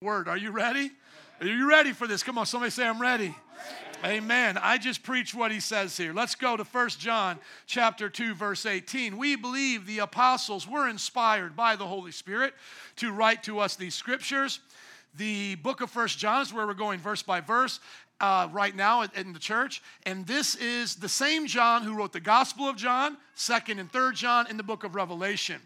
word. Are you ready? Are you ready for this? Come on, somebody say I'm ready. Amen. I just preach what he says here. Let's go to 1 John chapter 2 verse 18. We believe the apostles were inspired by the Holy Spirit to write to us these scriptures. The book of 1 John is where we're going verse by verse. Uh, right now in the church, and this is the same John who wrote the Gospel of John, 2nd and 3rd John, in the book of Revelation.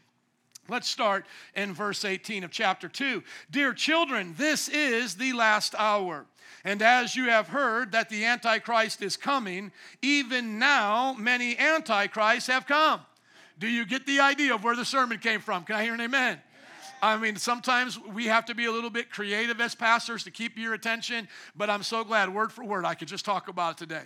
Let's start in verse 18 of chapter 2. Dear children, this is the last hour. And as you have heard that the Antichrist is coming, even now many Antichrists have come. Do you get the idea of where the sermon came from? Can I hear an amen? I mean, sometimes we have to be a little bit creative as pastors to keep your attention, but I'm so glad, word for word, I could just talk about it today.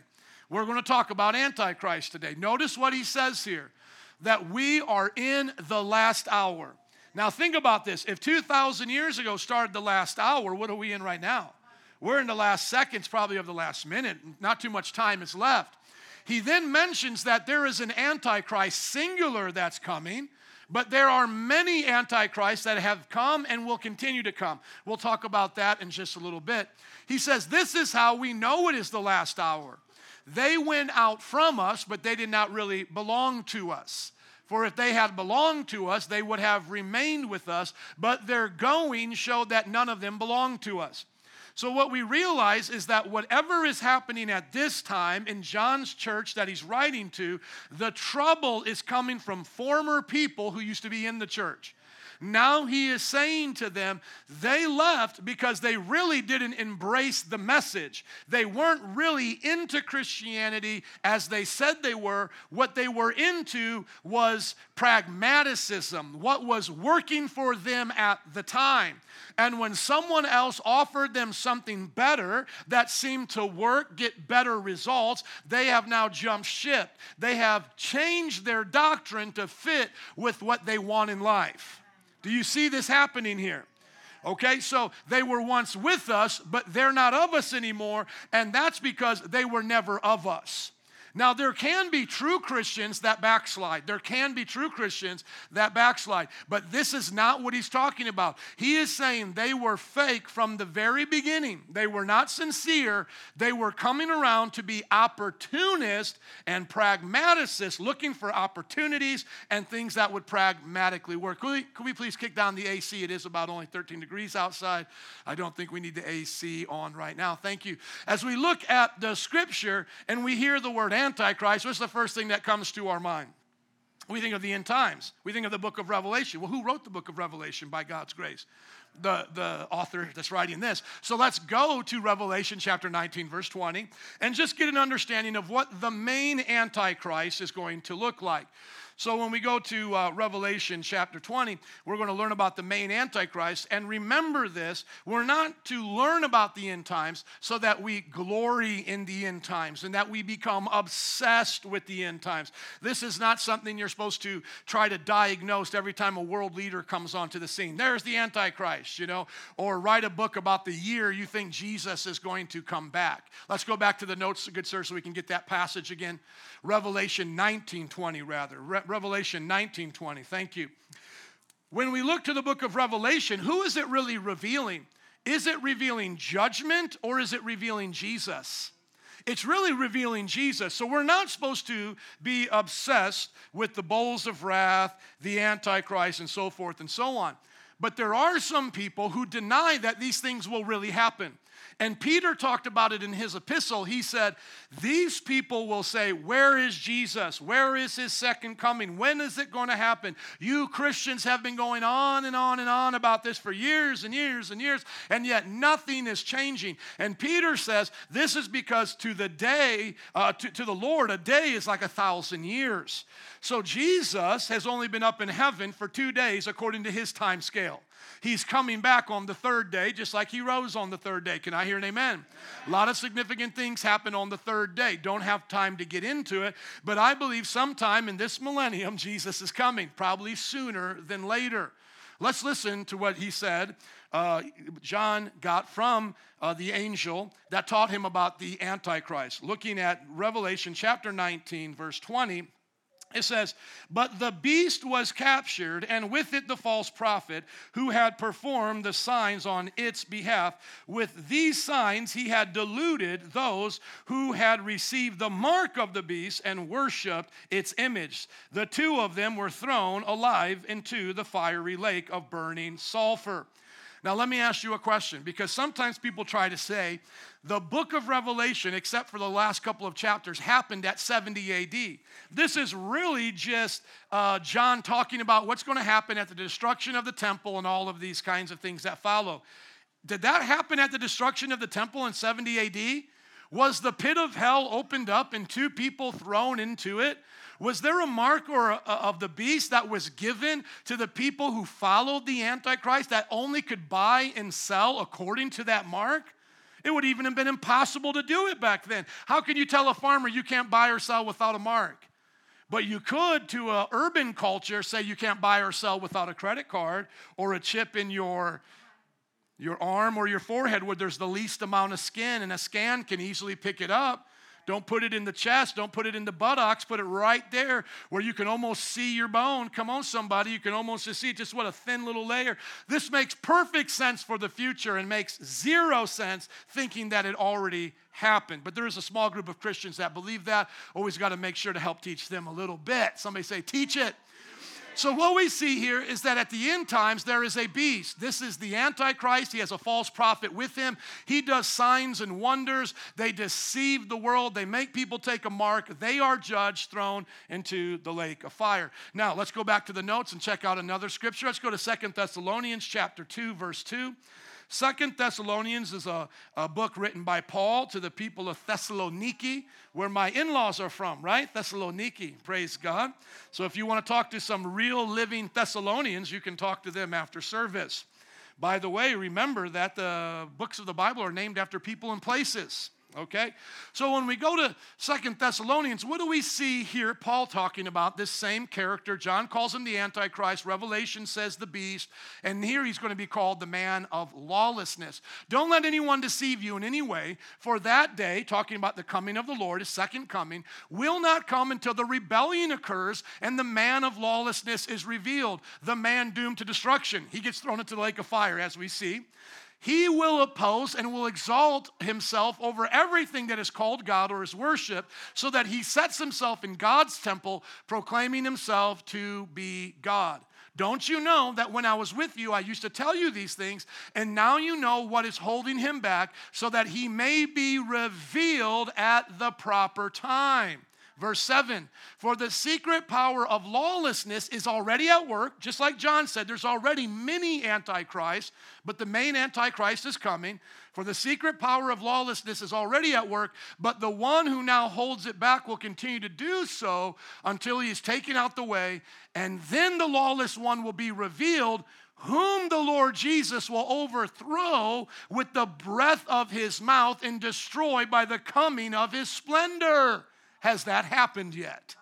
We're going to talk about Antichrist today. Notice what he says here that we are in the last hour. Now, think about this. If 2,000 years ago started the last hour, what are we in right now? We're in the last seconds, probably of the last minute. Not too much time is left. He then mentions that there is an Antichrist singular that's coming, but there are many Antichrists that have come and will continue to come. We'll talk about that in just a little bit. He says, This is how we know it is the last hour. They went out from us, but they did not really belong to us. For if they had belonged to us, they would have remained with us, but their going showed that none of them belonged to us. So, what we realize is that whatever is happening at this time in John's church that he's writing to, the trouble is coming from former people who used to be in the church. Now he is saying to them, they left because they really didn't embrace the message. They weren't really into Christianity as they said they were. What they were into was pragmaticism, what was working for them at the time. And when someone else offered them something better that seemed to work, get better results, they have now jumped ship. They have changed their doctrine to fit with what they want in life. Do you see this happening here? Okay, so they were once with us, but they're not of us anymore, and that's because they were never of us. Now, there can be true Christians that backslide. There can be true Christians that backslide. But this is not what he's talking about. He is saying they were fake from the very beginning. They were not sincere. They were coming around to be opportunist and pragmaticists, looking for opportunities and things that would pragmatically work. Could we, could we please kick down the AC? It is about only 13 degrees outside. I don't think we need the AC on right now. Thank you. As we look at the scripture and we hear the word Antichrist, what's the first thing that comes to our mind? We think of the end times. We think of the book of Revelation. Well, who wrote the book of Revelation by God's grace? The, the author that's writing this. So let's go to Revelation chapter 19, verse 20, and just get an understanding of what the main Antichrist is going to look like. So when we go to uh, Revelation chapter 20, we're going to learn about the main Antichrist. And remember this we're not to learn about the end times so that we glory in the end times and that we become obsessed with the end times. This is not something you're supposed to try to diagnose every time a world leader comes onto the scene. There's the Antichrist, you know, or write a book about the year you think Jesus is going to come back. Let's go back to the notes, good sir, so we can get that passage again. Revelation 19 20, rather. Revelation 19 20. Thank you. When we look to the book of Revelation, who is it really revealing? Is it revealing judgment or is it revealing Jesus? It's really revealing Jesus. So we're not supposed to be obsessed with the bowls of wrath, the Antichrist, and so forth and so on. But there are some people who deny that these things will really happen. And Peter talked about it in his epistle. He said, These people will say, Where is Jesus? Where is his second coming? When is it going to happen? You Christians have been going on and on and on about this for years and years and years, and yet nothing is changing. And Peter says, This is because to the day, uh, to, to the Lord, a day is like a thousand years. So Jesus has only been up in heaven for two days according to his time scale. He's coming back on the third day, just like he rose on the third day. Can I hear an amen? A lot of significant things happen on the third day. Don't have time to get into it, but I believe sometime in this millennium, Jesus is coming, probably sooner than later. Let's listen to what he said. Uh, John got from uh, the angel that taught him about the Antichrist. Looking at Revelation chapter 19, verse 20, it says, But the beast was captured, and with it the false prophet, who had performed the signs on its behalf. With these signs he had deluded those who had received the mark of the beast and worshiped its image. The two of them were thrown alive into the fiery lake of burning sulfur. Now, let me ask you a question because sometimes people try to say the book of Revelation, except for the last couple of chapters, happened at 70 AD. This is really just uh, John talking about what's going to happen at the destruction of the temple and all of these kinds of things that follow. Did that happen at the destruction of the temple in 70 AD? Was the pit of hell opened up and two people thrown into it? Was there a mark or a, of the beast that was given to the people who followed the Antichrist that only could buy and sell according to that mark? It would even have been impossible to do it back then. How can you tell a farmer you can't buy or sell without a mark? But you could, to an urban culture, say you can't buy or sell without a credit card or a chip in your, your arm or your forehead where there's the least amount of skin, and a scan can easily pick it up. Don't put it in the chest. Don't put it in the buttocks. Put it right there where you can almost see your bone. Come on, somebody. You can almost just see just what a thin little layer. This makes perfect sense for the future and makes zero sense thinking that it already happened. But there is a small group of Christians that believe that. Always got to make sure to help teach them a little bit. Somebody say, teach it. So, what we see here is that at the end times, there is a beast. This is the Antichrist. He has a false prophet with him. He does signs and wonders. They deceive the world. They make people take a mark. They are judged, thrown into the lake of fire. Now, let's go back to the notes and check out another scripture. Let's go to Second Thessalonians chapter 2, verse 2. Second Thessalonians is a, a book written by Paul to the people of Thessaloniki, where my in laws are from, right? Thessaloniki, praise God. So if you want to talk to some real living Thessalonians, you can talk to them after service. By the way, remember that the books of the Bible are named after people and places. Okay? So when we go to Second Thessalonians, what do we see here? Paul talking about this same character. John calls him the Antichrist. Revelation says the beast. And here he's going to be called the man of lawlessness. Don't let anyone deceive you in any way, for that day, talking about the coming of the Lord, his second coming, will not come until the rebellion occurs and the man of lawlessness is revealed, the man doomed to destruction. He gets thrown into the lake of fire, as we see. He will oppose and will exalt himself over everything that is called God or is worship, so that he sets himself in God's temple, proclaiming himself to be God. Don't you know that when I was with you, I used to tell you these things, and now you know what is holding him back, so that he may be revealed at the proper time? Verse 7 For the secret power of lawlessness is already at work. Just like John said, there's already many antichrists, but the main antichrist is coming. For the secret power of lawlessness is already at work, but the one who now holds it back will continue to do so until he is taken out the way, and then the lawless one will be revealed whom the Lord Jesus will overthrow with the breath of his mouth and destroy by the coming of his splendor. Has that happened yet?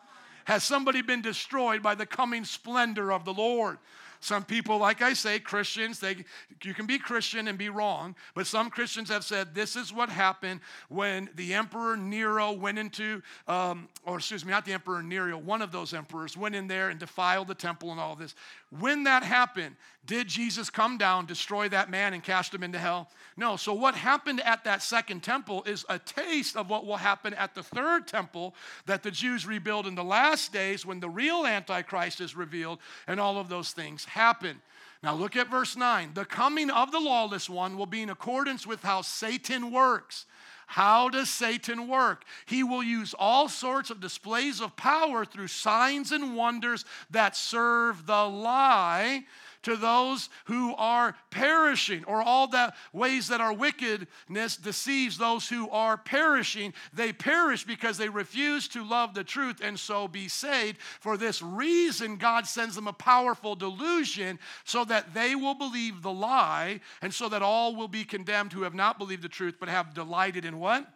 Has somebody been destroyed by the coming splendor of the Lord? Some people, like I say, Christians, they, you can be Christian and be wrong, but some Christians have said this is what happened when the Emperor Nero went into, um, or excuse me, not the Emperor Nero, one of those emperors went in there and defiled the temple and all of this. When that happened, did Jesus come down, destroy that man, and cast him into hell? No. So, what happened at that second temple is a taste of what will happen at the third temple that the Jews rebuild in the last days when the real Antichrist is revealed and all of those things happen. Now, look at verse 9. The coming of the lawless one will be in accordance with how Satan works. How does Satan work? He will use all sorts of displays of power through signs and wonders that serve the lie to those who are perishing, or all the ways that our wickedness deceives those who are perishing. They perish because they refuse to love the truth and so be saved. For this reason, God sends them a powerful delusion so that they will believe the lie, and so that all will be condemned who have not believed the truth but have delighted in what?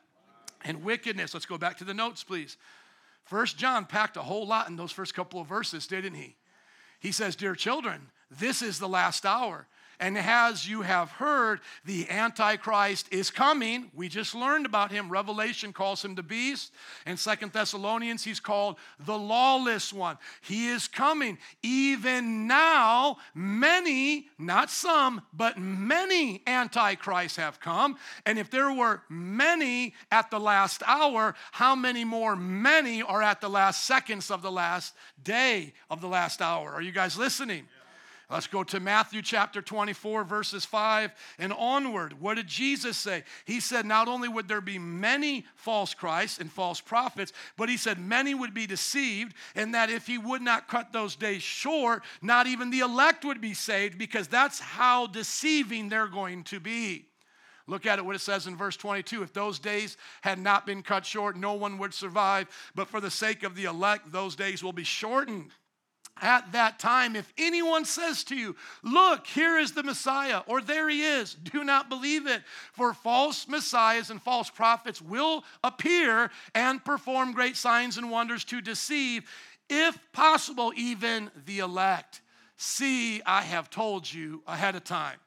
In wickedness. Let's go back to the notes, please. First John packed a whole lot in those first couple of verses, didn't he? He says, Dear children, this is the last hour. And as you have heard, the Antichrist is coming. We just learned about him. Revelation calls him the beast. In Second Thessalonians, he's called the lawless one. He is coming. Even now, many, not some, but many Antichrists have come. And if there were many at the last hour, how many more many are at the last seconds of the last day of the last hour? Are you guys listening? Let's go to Matthew chapter 24, verses 5 and onward. What did Jesus say? He said, Not only would there be many false Christs and false prophets, but he said many would be deceived, and that if he would not cut those days short, not even the elect would be saved, because that's how deceiving they're going to be. Look at it, what it says in verse 22. If those days had not been cut short, no one would survive. But for the sake of the elect, those days will be shortened at that time, if anyone says to you, Look, here is the Messiah, or there he is, do not believe it. For false messiahs and false prophets will appear and perform great signs and wonders to deceive, if possible, even the elect. See, I have told you ahead of time.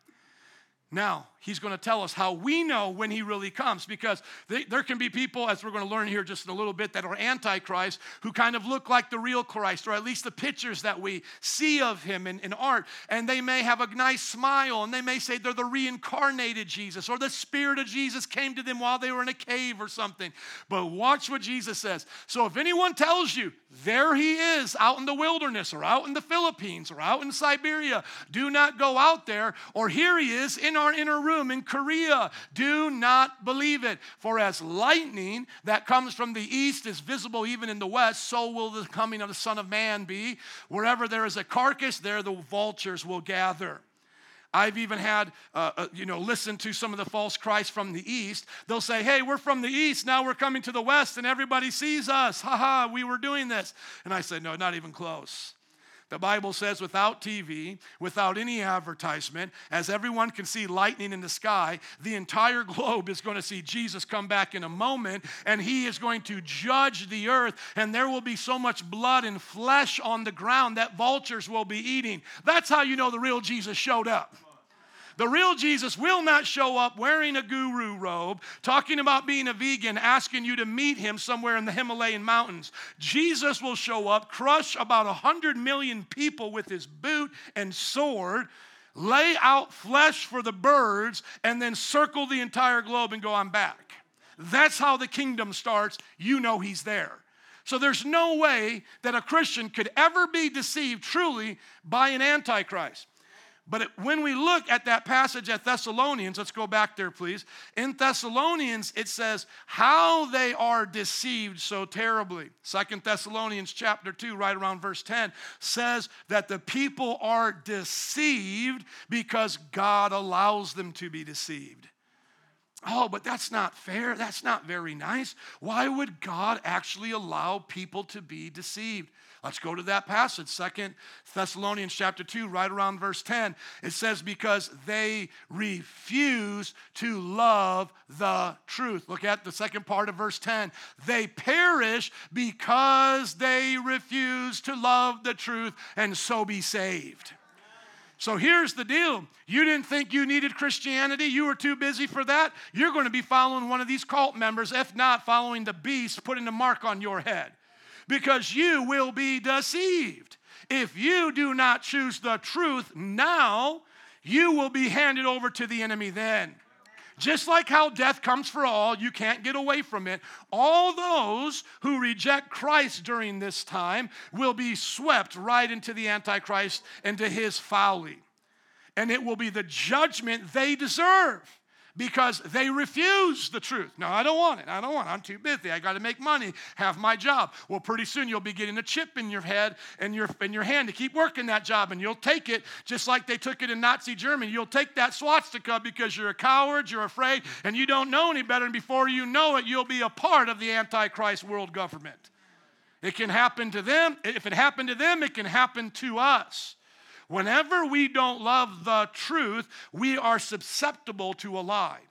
Now, he's going to tell us how we know when he really comes because they, there can be people, as we're going to learn here just in a little bit, that are antichrist who kind of look like the real Christ, or at least the pictures that we see of him in, in art. And they may have a nice smile and they may say they're the reincarnated Jesus or the Spirit of Jesus came to them while they were in a cave or something. But watch what Jesus says. So if anyone tells you, there he is out in the wilderness or out in the Philippines or out in Siberia, do not go out there, or here he is in our inner room in Korea. Do not believe it. For as lightning that comes from the east is visible even in the west, so will the coming of the Son of Man be. Wherever there is a carcass, there the vultures will gather. I've even had, uh, uh, you know, listen to some of the false Christ from the east. They'll say, hey, we're from the east, now we're coming to the west, and everybody sees us. Ha ha, we were doing this. And I said, no, not even close. The Bible says without TV, without any advertisement, as everyone can see lightning in the sky, the entire globe is going to see Jesus come back in a moment and he is going to judge the earth and there will be so much blood and flesh on the ground that vultures will be eating. That's how you know the real Jesus showed up. The real Jesus will not show up wearing a guru robe, talking about being a vegan, asking you to meet him somewhere in the Himalayan mountains. Jesus will show up, crush about 100 million people with his boot and sword, lay out flesh for the birds, and then circle the entire globe and go, I'm back. That's how the kingdom starts. You know he's there. So there's no way that a Christian could ever be deceived truly by an antichrist. But when we look at that passage at Thessalonians, let's go back there, please. In Thessalonians, it says how they are deceived so terribly. Second Thessalonians chapter 2, right around verse 10, says that the people are deceived because God allows them to be deceived. Oh, but that's not fair. That's not very nice. Why would God actually allow people to be deceived? Let's go to that passage, Second Thessalonians chapter 2, right around verse 10. It says, Because they refuse to love the truth. Look at the second part of verse 10. They perish because they refuse to love the truth and so be saved. So here's the deal. You didn't think you needed Christianity. You were too busy for that. You're going to be following one of these cult members, if not following the beast, putting a mark on your head because you will be deceived. If you do not choose the truth now, you will be handed over to the enemy then. Just like how death comes for all, you can't get away from it. All those who reject Christ during this time will be swept right into the Antichrist into his folly. And it will be the judgment they deserve because they refuse the truth. No, I don't want it. I don't want it. I'm too busy. I got to make money, have my job. Well, pretty soon you'll be getting a chip in your head and your in your hand to keep working that job, and you'll take it just like they took it in Nazi Germany. You'll take that swastika because you're a coward, you're afraid, and you don't know any better. And before you know it, you'll be a part of the Antichrist world government. It can happen to them. If it happened to them, it can happen to us. Whenever we don't love the truth, we are susceptible to a lie.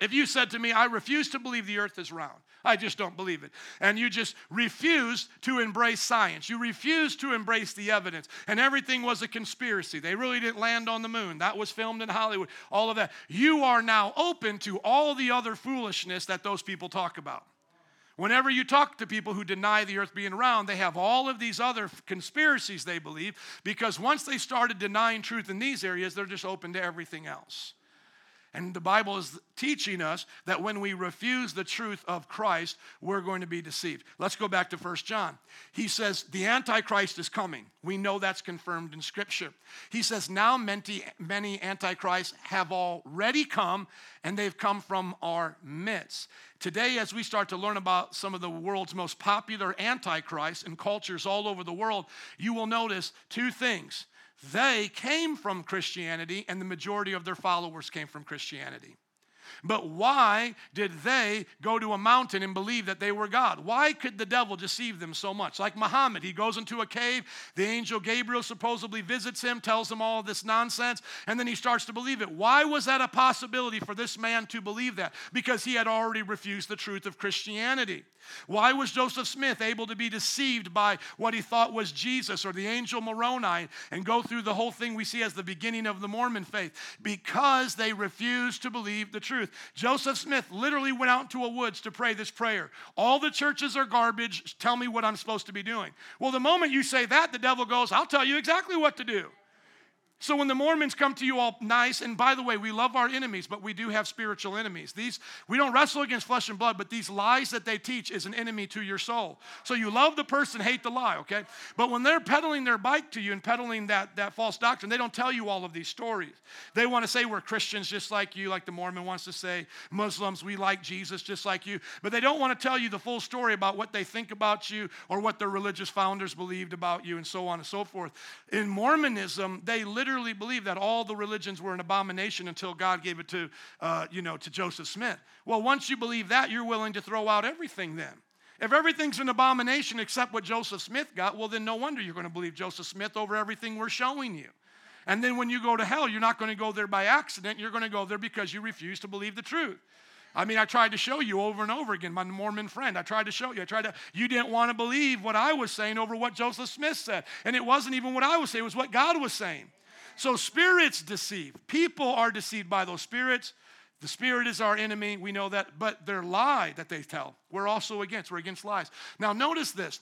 If you said to me, I refuse to believe the earth is round, I just don't believe it. And you just refuse to embrace science. You refuse to embrace the evidence. And everything was a conspiracy. They really didn't land on the moon. That was filmed in Hollywood. All of that. You are now open to all the other foolishness that those people talk about. Whenever you talk to people who deny the earth being round, they have all of these other conspiracies they believe because once they started denying truth in these areas, they're just open to everything else. And the Bible is teaching us that when we refuse the truth of Christ, we're going to be deceived. Let's go back to 1 John. He says, The Antichrist is coming. We know that's confirmed in Scripture. He says, Now many, many Antichrists have already come, and they've come from our midst. Today, as we start to learn about some of the world's most popular Antichrists in cultures all over the world, you will notice two things. They came from Christianity, and the majority of their followers came from Christianity. But why did they go to a mountain and believe that they were God? Why could the devil deceive them so much? Like Muhammad, he goes into a cave, the angel Gabriel supposedly visits him, tells him all this nonsense, and then he starts to believe it. Why was that a possibility for this man to believe that? Because he had already refused the truth of Christianity. Why was Joseph Smith able to be deceived by what he thought was Jesus or the angel Moroni and go through the whole thing we see as the beginning of the Mormon faith? Because they refused to believe the truth. Joseph Smith literally went out into a woods to pray this prayer. All the churches are garbage. Tell me what I'm supposed to be doing. Well, the moment you say that, the devil goes, I'll tell you exactly what to do. So when the Mormons come to you all nice, and by the way, we love our enemies, but we do have spiritual enemies. These we don't wrestle against flesh and blood, but these lies that they teach is an enemy to your soul. So you love the person, hate the lie, okay? But when they're pedaling their bike to you and peddling that, that false doctrine, they don't tell you all of these stories. They want to say we're Christians just like you, like the Mormon wants to say, Muslims, we like Jesus just like you. But they don't want to tell you the full story about what they think about you or what their religious founders believed about you and so on and so forth. In Mormonism, they literally literally believe that all the religions were an abomination until God gave it to, uh, you know, to Joseph Smith. Well, once you believe that, you're willing to throw out everything then. If everything's an abomination except what Joseph Smith got, well, then no wonder you're going to believe Joseph Smith over everything we're showing you. And then when you go to hell, you're not going to go there by accident. You're going to go there because you refuse to believe the truth. I mean, I tried to show you over and over again, my Mormon friend. I tried to show you. I tried to, you didn't want to believe what I was saying over what Joseph Smith said. And it wasn't even what I was saying, it was what God was saying. So spirits deceive. People are deceived by those spirits. The spirit is our enemy. We know that. But their lie that they tell, we're also against. We're against lies. Now, notice this.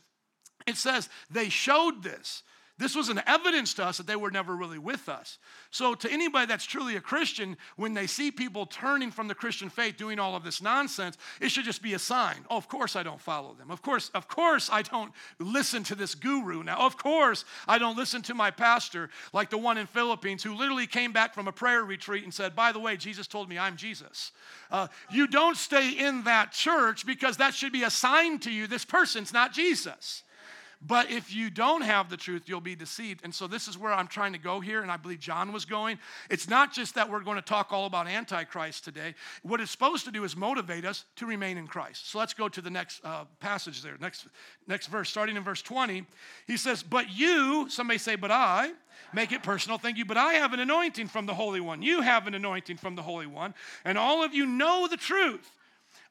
It says they showed this. This was an evidence to us that they were never really with us. So, to anybody that's truly a Christian, when they see people turning from the Christian faith, doing all of this nonsense, it should just be a sign. Oh, of course I don't follow them. Of course, of course I don't listen to this guru. Now, of course I don't listen to my pastor, like the one in Philippines who literally came back from a prayer retreat and said, "By the way, Jesus told me I'm Jesus." Uh, you don't stay in that church because that should be a sign to you. This person's not Jesus. But if you don't have the truth, you'll be deceived. And so this is where I'm trying to go here, and I believe John was going. It's not just that we're going to talk all about Antichrist today. What it's supposed to do is motivate us to remain in Christ. So let's go to the next uh, passage there, next, next verse, starting in verse 20. He says, But you, somebody say, But I, make it personal, thank you, but I have an anointing from the Holy One. You have an anointing from the Holy One, and all of you know the truth.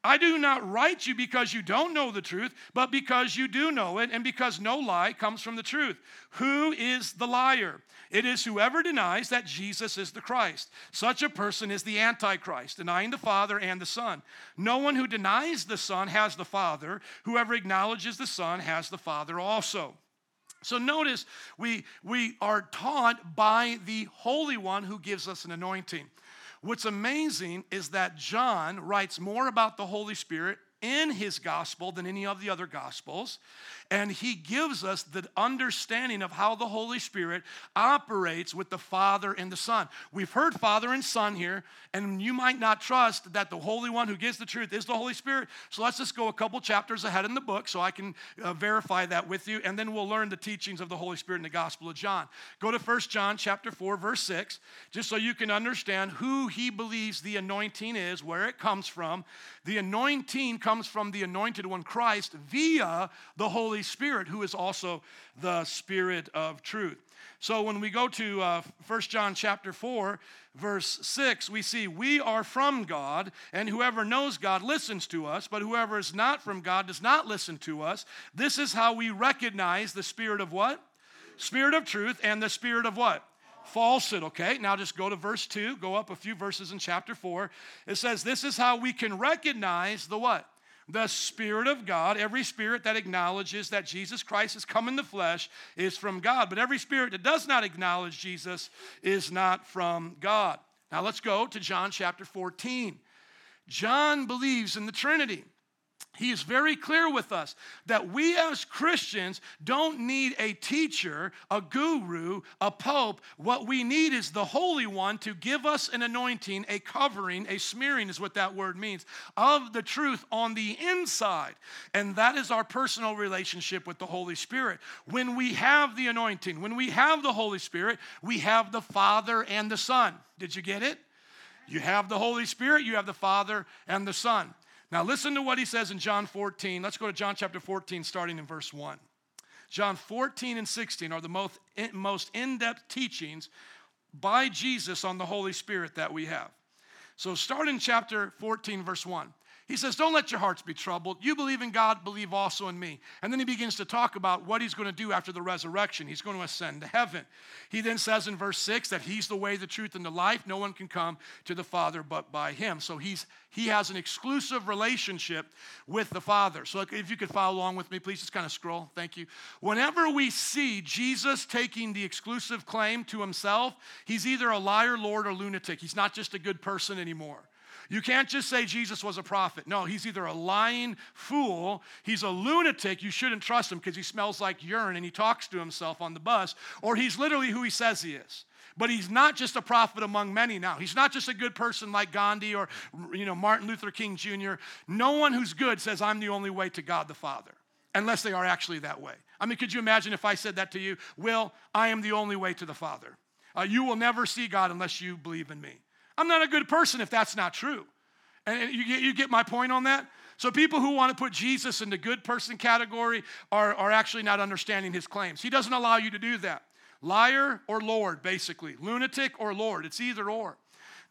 I do not write you because you don't know the truth, but because you do know it, and because no lie comes from the truth. Who is the liar? It is whoever denies that Jesus is the Christ. Such a person is the Antichrist, denying the Father and the Son. No one who denies the Son has the Father. Whoever acknowledges the Son has the Father also. So notice we, we are taught by the Holy One who gives us an anointing. What's amazing is that John writes more about the Holy Spirit in his gospel than any of the other gospels. And he gives us the understanding of how the Holy Spirit operates with the Father and the Son. We've heard Father and Son here, and you might not trust that the Holy One who gives the truth is the Holy Spirit. So let's just go a couple chapters ahead in the book so I can uh, verify that with you, and then we'll learn the teachings of the Holy Spirit in the Gospel of John. Go to 1 John chapter 4, verse 6, just so you can understand who he believes the anointing is, where it comes from. The anointing comes from the anointed one, Christ, via the Holy Spirit, who is also the Spirit of truth. So when we go to uh, 1 John chapter 4, verse 6, we see, We are from God, and whoever knows God listens to us, but whoever is not from God does not listen to us. This is how we recognize the spirit of what? Spirit of truth and the spirit of what? falsehood. Okay, now just go to verse 2, go up a few verses in chapter 4. It says, This is how we can recognize the what? The Spirit of God. Every spirit that acknowledges that Jesus Christ has come in the flesh is from God. But every spirit that does not acknowledge Jesus is not from God. Now let's go to John chapter 14. John believes in the Trinity. He is very clear with us that we as Christians don't need a teacher, a guru, a pope. What we need is the Holy One to give us an anointing, a covering, a smearing is what that word means, of the truth on the inside. And that is our personal relationship with the Holy Spirit. When we have the anointing, when we have the Holy Spirit, we have the Father and the Son. Did you get it? You have the Holy Spirit, you have the Father and the Son. Now, listen to what he says in John 14. Let's go to John chapter 14, starting in verse 1. John 14 and 16 are the most, in depth teachings by Jesus on the Holy Spirit that we have. So, start in chapter 14, verse 1. He says, Don't let your hearts be troubled. You believe in God, believe also in me. And then he begins to talk about what he's going to do after the resurrection. He's going to ascend to heaven. He then says in verse 6 that he's the way, the truth, and the life. No one can come to the Father but by him. So he's he has an exclusive relationship with the Father. So if you could follow along with me, please just kind of scroll. Thank you. Whenever we see Jesus taking the exclusive claim to himself, he's either a liar, Lord, or lunatic. He's not just a good person anymore. You can't just say Jesus was a prophet. No, he's either a lying fool, he's a lunatic, you shouldn't trust him because he smells like urine and he talks to himself on the bus, or he's literally who he says he is. But he's not just a prophet among many now. He's not just a good person like Gandhi or you know Martin Luther King Jr. No one who's good says I'm the only way to God the Father unless they are actually that way. I mean, could you imagine if I said that to you? Will, I am the only way to the Father. Uh, you will never see God unless you believe in me. I'm not a good person if that's not true. And you get, you get my point on that? So people who want to put Jesus in the good person category are, are actually not understanding his claims. He doesn't allow you to do that. Liar or Lord, basically. Lunatic or Lord. It's either or.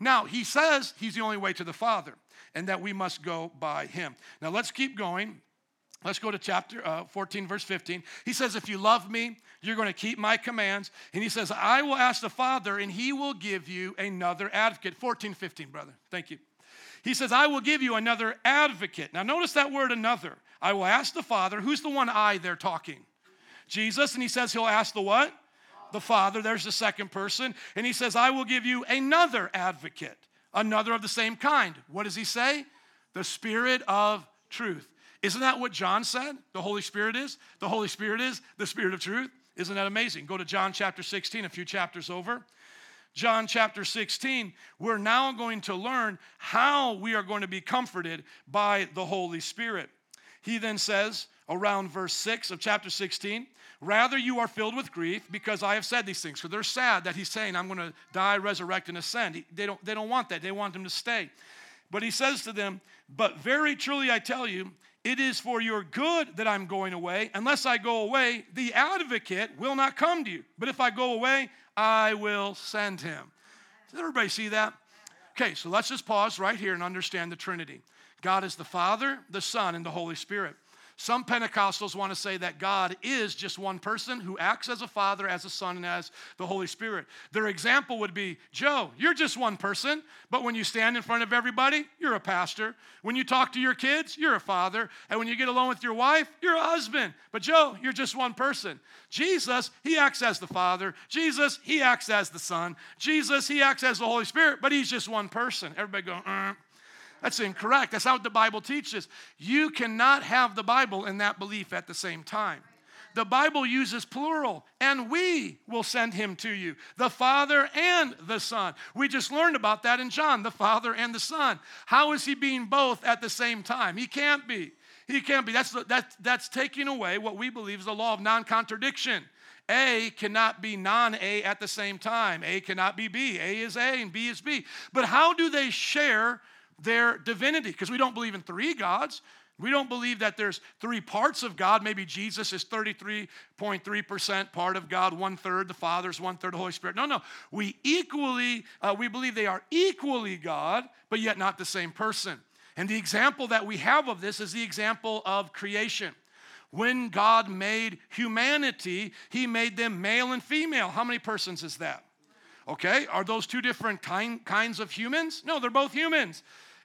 Now, he says he's the only way to the Father and that we must go by him. Now, let's keep going. Let's go to chapter uh, 14, verse 15. He says, If you love me, you're going to keep my commands. And he says, I will ask the Father, and he will give you another advocate. 14, 15, brother. Thank you. He says, I will give you another advocate. Now, notice that word another. I will ask the Father. Who's the one I there talking? Jesus. And he says, He'll ask the what? The Father. There's the second person. And he says, I will give you another advocate, another of the same kind. What does he say? The Spirit of truth. Isn't that what John said? The Holy Spirit is? The Holy Spirit is the Spirit of truth. Isn't that amazing? Go to John chapter 16, a few chapters over. John chapter 16, we're now going to learn how we are going to be comforted by the Holy Spirit. He then says, around verse 6 of chapter 16, Rather, you are filled with grief because I have said these things. So they're sad that he's saying, I'm going to die, resurrect, and ascend. They don't, they don't want that. They want him to stay. But he says to them, But very truly I tell you, it is for your good that I'm going away. Unless I go away, the advocate will not come to you. But if I go away, I will send him. Does everybody see that? Okay, so let's just pause right here and understand the Trinity. God is the Father, the Son, and the Holy Spirit. Some Pentecostals want to say that God is just one person who acts as a father, as a son, and as the Holy Spirit. Their example would be Joe, you're just one person, but when you stand in front of everybody, you're a pastor. When you talk to your kids, you're a father. And when you get alone with your wife, you're a husband. But Joe, you're just one person. Jesus, he acts as the Father. Jesus, he acts as the Son. Jesus, he acts as the Holy Spirit, but he's just one person. Everybody go, uh. That's incorrect. That's not what the Bible teaches. You cannot have the Bible and that belief at the same time. The Bible uses plural, and we will send him to you, the Father and the Son. We just learned about that in John, the Father and the Son. How is he being both at the same time? He can't be. He can't be. That's, that's, that's taking away what we believe is the law of non contradiction. A cannot be non A at the same time. A cannot be B. A is A and B is B. But how do they share their divinity because we don't believe in three gods. We don't believe that there's three parts of God. Maybe Jesus is 33.3% part of God, one third the Father's, one third the Holy Spirit. No, no. We equally, uh, we believe they are equally God, but yet not the same person. And the example that we have of this is the example of creation. When God made humanity, He made them male and female. How many persons is that? Okay, are those two different kind, kinds of humans? No, they're both humans.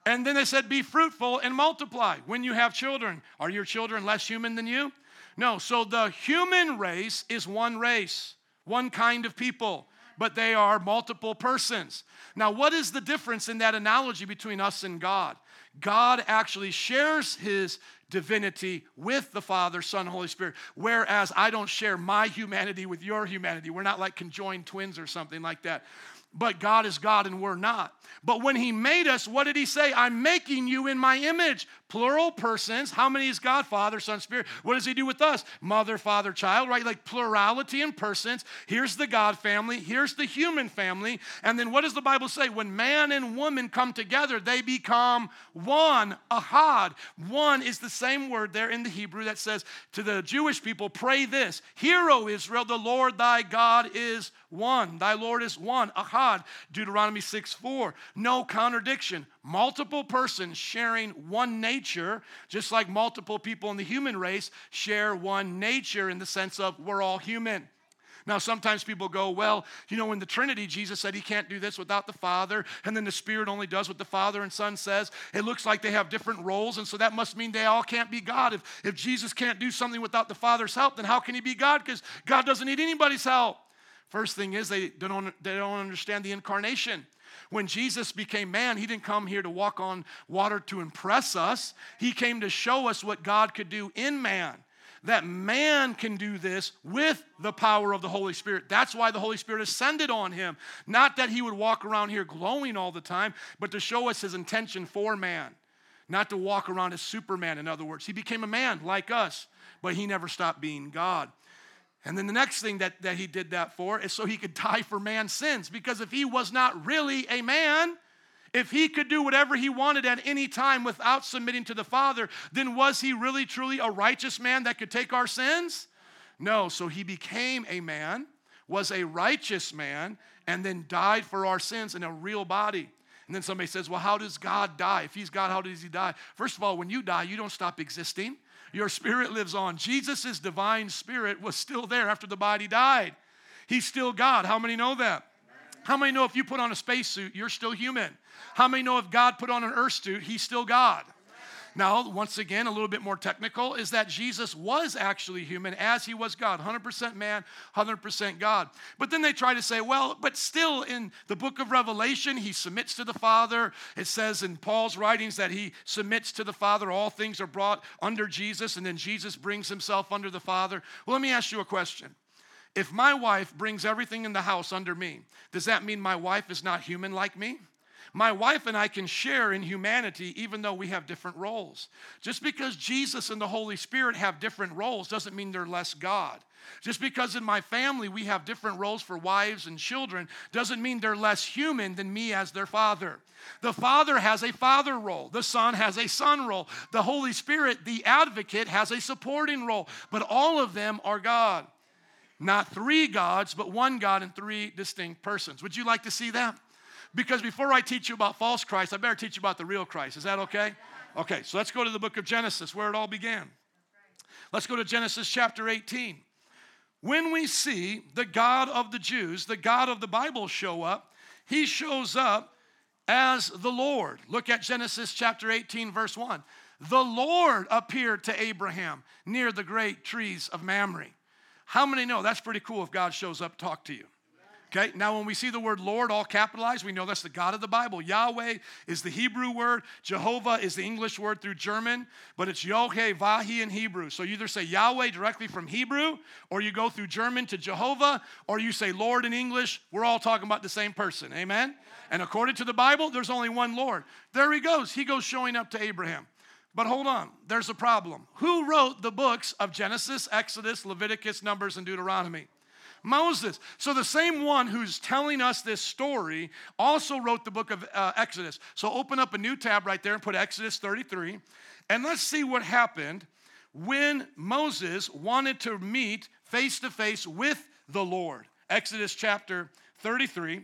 And then they said, Be fruitful and multiply. When you have children, are your children less human than you? No. So the human race is one race, one kind of people, but they are multiple persons. Now, what is the difference in that analogy between us and God? God actually shares his divinity with the Father, Son, Holy Spirit, whereas I don't share my humanity with your humanity. We're not like conjoined twins or something like that but God is God and we're not. But when He made us, what did He say? I'm making you in my image. Plural persons. How many is God? Father, Son, Spirit. What does He do with us? Mother, Father, Child, right? Like plurality in persons. Here's the God family. Here's the human family. And then what does the Bible say? When man and woman come together, they become one, ahad. One is the same word there in the Hebrew that says to the Jewish people, pray this Hear, O Israel, the Lord thy God is one. Thy Lord is one, ahad. Deuteronomy 6 4. No contradiction. Multiple persons sharing one nature, just like multiple people in the human race share one nature in the sense of we're all human. Now, sometimes people go, well, you know, in the Trinity, Jesus said he can't do this without the Father, and then the Spirit only does what the Father and Son says. It looks like they have different roles, and so that must mean they all can't be God. If, if Jesus can't do something without the Father's help, then how can he be God? Because God doesn't need anybody's help. First thing is they don't, they don't understand the incarnation. When Jesus became man, he didn't come here to walk on water to impress us. He came to show us what God could do in man. That man can do this with the power of the Holy Spirit. That's why the Holy Spirit ascended on him. Not that he would walk around here glowing all the time, but to show us his intention for man. Not to walk around as Superman, in other words. He became a man like us, but he never stopped being God. And then the next thing that, that he did that for is so he could die for man's sins. Because if he was not really a man, if he could do whatever he wanted at any time without submitting to the Father, then was he really truly a righteous man that could take our sins? No. So he became a man, was a righteous man, and then died for our sins in a real body. And then somebody says, Well, how does God die? If he's God, how does he die? First of all, when you die, you don't stop existing your spirit lives on. Jesus' divine spirit was still there after the body died. He's still God. How many know that? How many know if you put on a spacesuit, you're still human? How many know if God put on an earth suit, he's still God? Now, once again, a little bit more technical is that Jesus was actually human as he was God, 100% man, 100% God. But then they try to say, well, but still in the book of Revelation, he submits to the Father. It says in Paul's writings that he submits to the Father. All things are brought under Jesus, and then Jesus brings himself under the Father. Well, let me ask you a question. If my wife brings everything in the house under me, does that mean my wife is not human like me? My wife and I can share in humanity even though we have different roles. Just because Jesus and the Holy Spirit have different roles doesn't mean they're less God. Just because in my family we have different roles for wives and children doesn't mean they're less human than me as their father. The Father has a father role, the Son has a son role, the Holy Spirit, the advocate, has a supporting role, but all of them are God. Not three gods, but one God and three distinct persons. Would you like to see that? Because before I teach you about false Christ, I better teach you about the real Christ. Is that okay? Okay, so let's go to the book of Genesis where it all began. Let's go to Genesis chapter 18. When we see the God of the Jews, the God of the Bible show up, he shows up as the Lord. Look at Genesis chapter 18, verse 1. The Lord appeared to Abraham near the great trees of Mamre. How many know that's pretty cool if God shows up talk to you? Okay, now when we see the word Lord all capitalized, we know that's the God of the Bible. Yahweh is the Hebrew word, Jehovah is the English word through German, but it's Yohe Vahi in Hebrew. So you either say Yahweh directly from Hebrew, or you go through German to Jehovah, or you say Lord in English. We're all talking about the same person. Amen? And according to the Bible, there's only one Lord. There he goes. He goes showing up to Abraham. But hold on, there's a problem. Who wrote the books of Genesis, Exodus, Leviticus, Numbers, and Deuteronomy? Moses. So the same one who's telling us this story also wrote the book of uh, Exodus. So open up a new tab right there and put Exodus 33. And let's see what happened when Moses wanted to meet face to face with the Lord. Exodus chapter 33.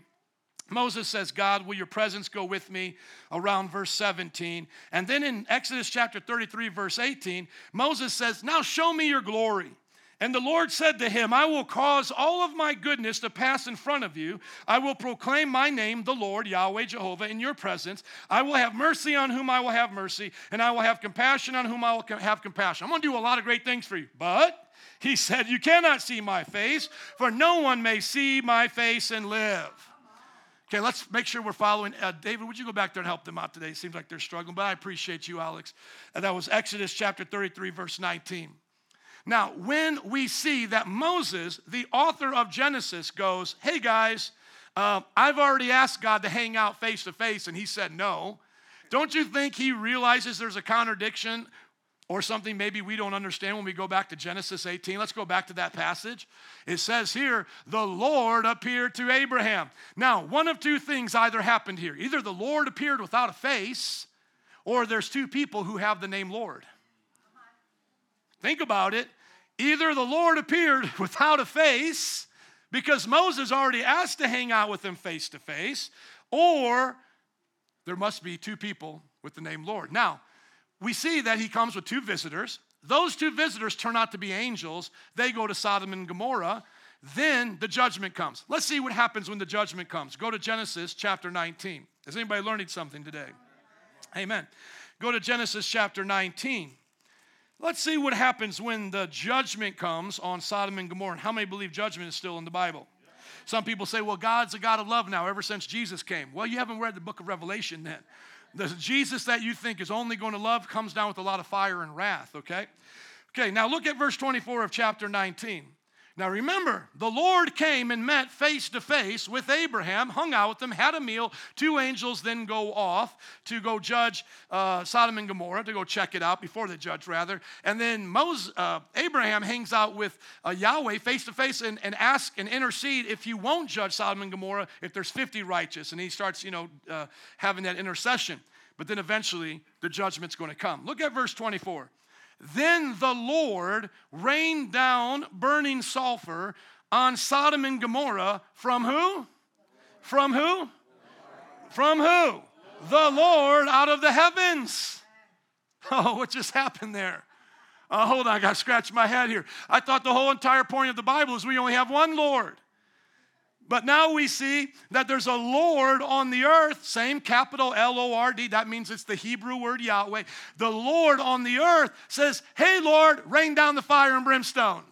Moses says, God, will your presence go with me? Around verse 17. And then in Exodus chapter 33, verse 18, Moses says, Now show me your glory. And the Lord said to him, I will cause all of my goodness to pass in front of you. I will proclaim my name, the Lord, Yahweh Jehovah, in your presence. I will have mercy on whom I will have mercy, and I will have compassion on whom I will have compassion. I'm going to do a lot of great things for you. But he said, You cannot see my face, for no one may see my face and live. Okay, let's make sure we're following. Uh, David, would you go back there and help them out today? It seems like they're struggling, but I appreciate you, Alex. And that was Exodus chapter 33, verse 19. Now, when we see that Moses, the author of Genesis, goes, Hey guys, uh, I've already asked God to hang out face to face, and he said no. Don't you think he realizes there's a contradiction or something maybe we don't understand when we go back to Genesis 18. Let's go back to that passage. It says here, the Lord appeared to Abraham. Now, one of two things either happened here either the Lord appeared without a face, or there's two people who have the name Lord. Think about it. Either the Lord appeared without a face, because Moses already asked to hang out with him face to face, or there must be two people with the name Lord. Now, we see that he comes with two visitors. Those two visitors turn out to be angels. They go to Sodom and Gomorrah. Then the judgment comes. Let's see what happens when the judgment comes. Go to Genesis chapter 19. Is anybody learning something today? Amen. Go to Genesis chapter 19. Let's see what happens when the judgment comes on Sodom and Gomorrah. How many believe judgment is still in the Bible? Some people say, well, God's a God of love now ever since Jesus came. Well, you haven't read the book of Revelation then. The Jesus that you think is only going to love comes down with a lot of fire and wrath, okay? Okay, now look at verse 24 of chapter 19. Now remember, the Lord came and met face to face with Abraham, hung out with him, had a meal. Two angels then go off to go judge uh, Sodom and Gomorrah, to go check it out before the judge, rather. And then Moses, uh, Abraham hangs out with uh, Yahweh face to face and, ask and intercede if you won't judge Sodom and Gomorrah if there's 50 righteous. And he starts, you know, uh, having that intercession. But then eventually the judgment's going to come. Look at verse 24. Then the Lord rained down burning sulfur on Sodom and Gomorrah from who? From who? From who? The Lord out of the heavens. Oh, what just happened there? Uh, hold on, I got to scratch my head here. I thought the whole entire point of the Bible is we only have one Lord. But now we see that there's a Lord on the earth, same capital L O R D, that means it's the Hebrew word Yahweh. The Lord on the earth says, Hey, Lord, rain down the fire and brimstone.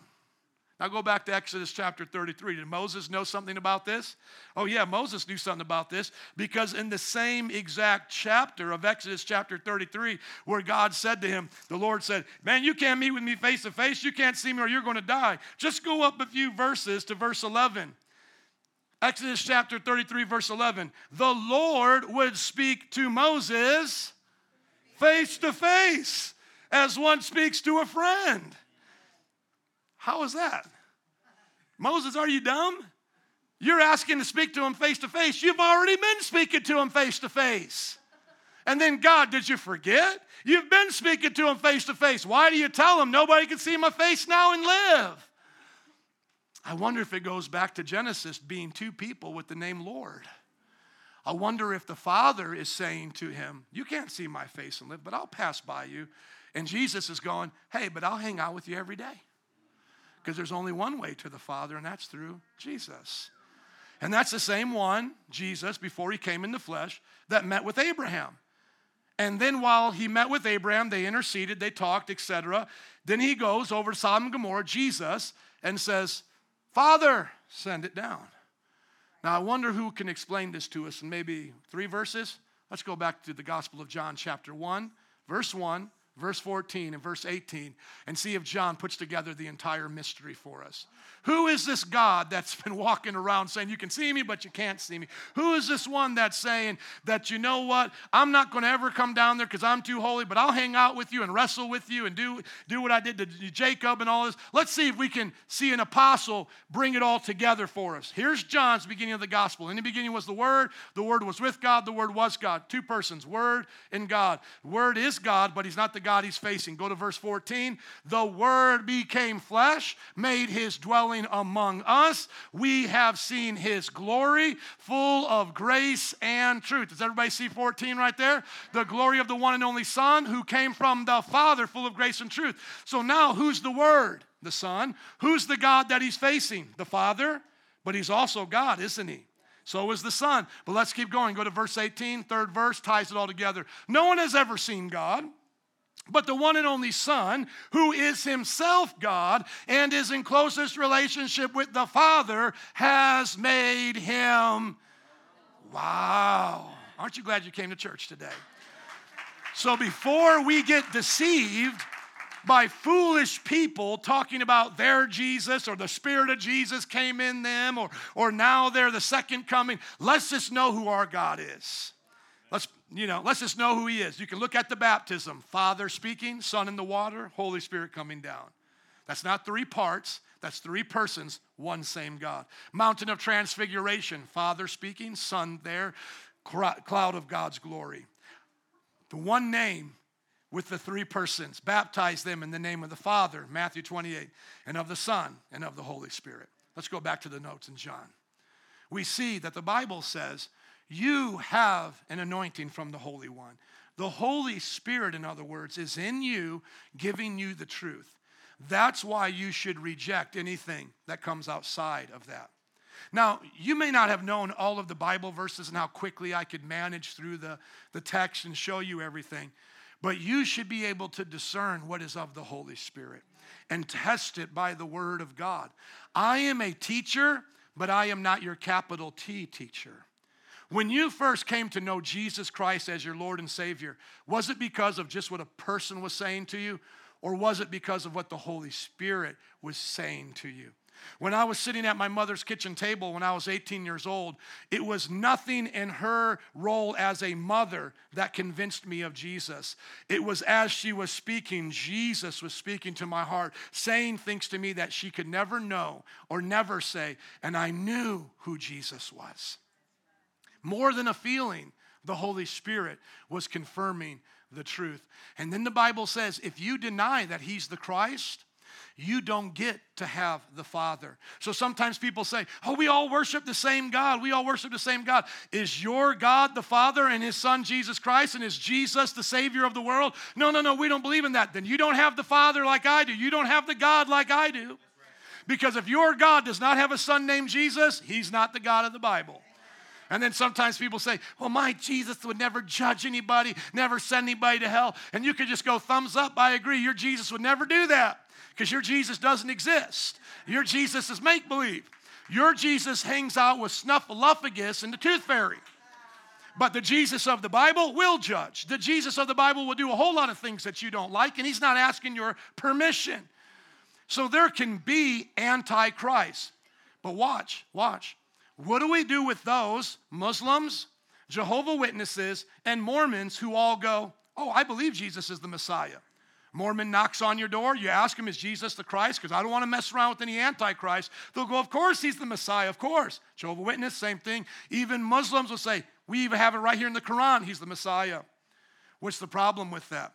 Now go back to Exodus chapter 33. Did Moses know something about this? Oh, yeah, Moses knew something about this because in the same exact chapter of Exodus chapter 33, where God said to him, the Lord said, Man, you can't meet with me face to face. You can't see me or you're going to die. Just go up a few verses to verse 11. Exodus chapter 33, verse 11. The Lord would speak to Moses face to face as one speaks to a friend. How is that? Moses, are you dumb? You're asking to speak to him face to face. You've already been speaking to him face to face. And then, God, did you forget? You've been speaking to him face to face. Why do you tell him nobody can see my face now and live? I wonder if it goes back to Genesis being two people with the name Lord. I wonder if the Father is saying to him, You can't see my face and live, but I'll pass by you. And Jesus is going, Hey, but I'll hang out with you every day. Because there's only one way to the Father, and that's through Jesus. And that's the same one, Jesus, before he came in the flesh, that met with Abraham. And then while he met with Abraham, they interceded, they talked, etc. Then he goes over to Sodom and Gomorrah, Jesus, and says, Father, send it down. Now, I wonder who can explain this to us in maybe three verses. Let's go back to the Gospel of John, chapter 1, verse 1, verse 14 and verse 18 and see if John puts together the entire mystery for us. Who is this God that's been walking around saying, You can see me, but you can't see me? Who is this one that's saying that, you know what, I'm not going to ever come down there because I'm too holy, but I'll hang out with you and wrestle with you and do, do what I did to Jacob and all this? Let's see if we can see an apostle bring it all together for us. Here's John's beginning of the gospel. In the beginning was the Word, the Word was with God, the Word was God. Two persons, Word and God. Word is God, but He's not the God He's facing. Go to verse 14. The Word became flesh, made His dwelling dwelling among us. We have seen his glory, full of grace and truth. Does everybody see 14 right there? The glory of the one and only Son who came from the Father, full of grace and truth. So now, who's the Word? The Son. Who's the God that he's facing? The Father. But he's also God, isn't he? So is the Son. But let's keep going. Go to verse 18, third verse, ties it all together. No one has ever seen God. But the one and only Son, who is himself God and is in closest relationship with the Father, has made him. Wow. Aren't you glad you came to church today? So before we get deceived, by foolish people talking about their Jesus or the Spirit of Jesus came in them or, or now they're the second coming. Let's just know who our God is. Let's, you know, let's just know who he is. You can look at the baptism Father speaking, Son in the water, Holy Spirit coming down. That's not three parts, that's three persons, one same God. Mountain of Transfiguration, Father speaking, Son there, cloud of God's glory. The one name with the three persons, baptize them in the name of the Father, Matthew 28, and of the Son, and of the Holy Spirit. Let's go back to the notes in John. We see that the Bible says you have an anointing from the Holy One. The Holy Spirit, in other words, is in you, giving you the truth. That's why you should reject anything that comes outside of that. Now, you may not have known all of the Bible verses and how quickly I could manage through the, the text and show you everything, but you should be able to discern what is of the Holy Spirit and test it by the Word of God. I am a teacher, but I am not your capital T teacher. When you first came to know Jesus Christ as your Lord and Savior, was it because of just what a person was saying to you, or was it because of what the Holy Spirit was saying to you? When I was sitting at my mother's kitchen table when I was 18 years old, it was nothing in her role as a mother that convinced me of Jesus. It was as she was speaking, Jesus was speaking to my heart, saying things to me that she could never know or never say, and I knew who Jesus was. More than a feeling, the Holy Spirit was confirming the truth. And then the Bible says if you deny that He's the Christ, you don't get to have the Father. So sometimes people say, Oh, we all worship the same God. We all worship the same God. Is your God the Father and His Son Jesus Christ? And is Jesus the Savior of the world? No, no, no, we don't believe in that. Then you don't have the Father like I do. You don't have the God like I do. Because if your God does not have a son named Jesus, He's not the God of the Bible. And then sometimes people say, well, my Jesus would never judge anybody, never send anybody to hell. And you could just go, thumbs up, I agree. Your Jesus would never do that because your Jesus doesn't exist. Your Jesus is make believe. Your Jesus hangs out with Snuffleupagus and the Tooth Fairy. But the Jesus of the Bible will judge. The Jesus of the Bible will do a whole lot of things that you don't like, and he's not asking your permission. So there can be antichrist. But watch, watch. What do we do with those Muslims, Jehovah Witnesses, and Mormons who all go, Oh, I believe Jesus is the Messiah? Mormon knocks on your door. You ask him, Is Jesus the Christ? Because I don't want to mess around with any Antichrist. They'll go, Of course he's the Messiah, of course. Jehovah Witness, same thing. Even Muslims will say, We even have it right here in the Quran, he's the Messiah. What's the problem with that?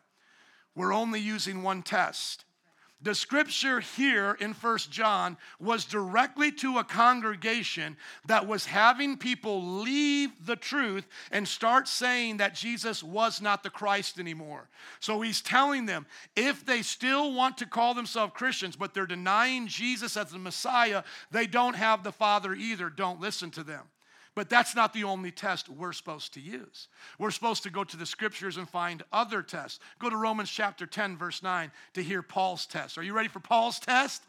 We're only using one test. The scripture here in First John was directly to a congregation that was having people leave the truth and start saying that Jesus was not the Christ anymore. So he's telling them if they still want to call themselves Christians, but they're denying Jesus as the Messiah, they don't have the Father either. Don't listen to them. But that's not the only test we're supposed to use. We're supposed to go to the scriptures and find other tests. Go to Romans chapter 10, verse 9 to hear Paul's test. Are you ready for Paul's test?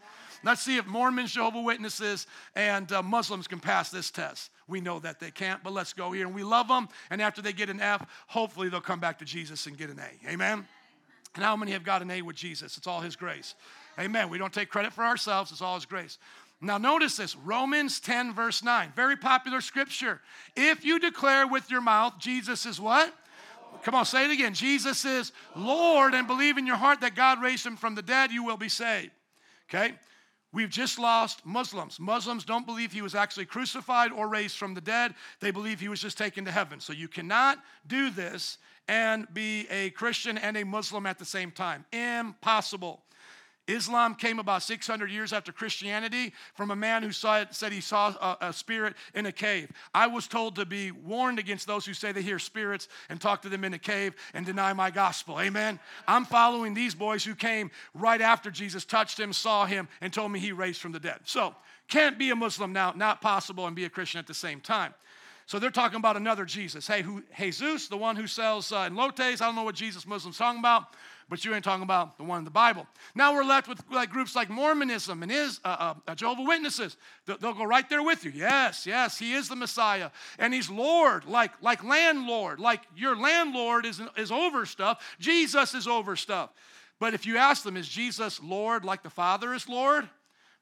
Let's see if Mormons, Jehovah Witnesses, and uh, Muslims can pass this test. We know that they can't, but let's go here. And we love them. And after they get an F, hopefully they'll come back to Jesus and get an A. Amen? And how many have got an A with Jesus? It's all His grace. Amen. We don't take credit for ourselves, it's all His grace. Now, notice this Romans 10, verse 9, very popular scripture. If you declare with your mouth, Jesus is what? Come on, say it again. Jesus is Lord, and believe in your heart that God raised him from the dead, you will be saved. Okay? We've just lost Muslims. Muslims don't believe he was actually crucified or raised from the dead. They believe he was just taken to heaven. So you cannot do this and be a Christian and a Muslim at the same time. Impossible. Islam came about 600 years after Christianity from a man who it, said he saw a, a, spirit in a cave. I was told to be warned against those who say they hear spirits and talk to them in a cave and deny my gospel. Amen. I'm following these boys who came right after Jesus touched him, saw him, and told me he raised from the dead. So, can't be a Muslim now, not possible, and be a Christian at the same time. So they're talking about another Jesus. Hey, who, Jesus, the one who sells uh, in lotes. I don't know what Jesus Muslims talking about but you ain't talking about the one in the Bible. Now we're left with like groups like Mormonism and his uh, uh, Jehovah Witnesses. They'll, they'll go right there with you. Yes, yes, he is the Messiah, and he's Lord, like like landlord, like your landlord is is over stuff. Jesus is over stuff. But if you ask them, is Jesus Lord like the Father is Lord?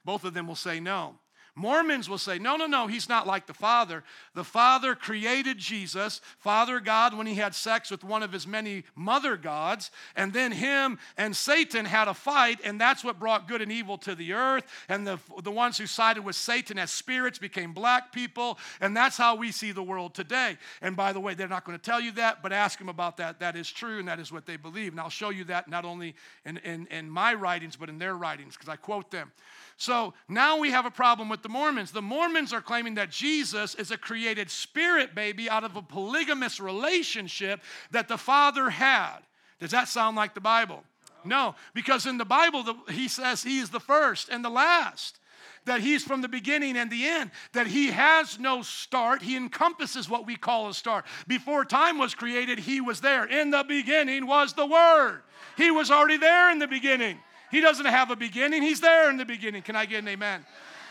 Both of them will say no. Mormons will say, no, no, no, he's not like the Father. The Father created Jesus, Father God, when he had sex with one of his many mother gods, and then him and Satan had a fight, and that's what brought good and evil to the earth. And the, the ones who sided with Satan as spirits became black people, and that's how we see the world today. And by the way, they're not going to tell you that, but ask them about that. That is true, and that is what they believe. And I'll show you that not only in, in, in my writings, but in their writings, because I quote them. So now we have a problem with the Mormons. The Mormons are claiming that Jesus is a created spirit baby out of a polygamous relationship that the Father had. Does that sound like the Bible? No, because in the Bible, the, he says he is the first and the last that he's from the beginning and the end, that he has no start. He encompasses what we call a start. Before time was created, he was there. In the beginning was the Word. He was already there in the beginning. He doesn't have a beginning, He's there in the beginning. Can I get an amen?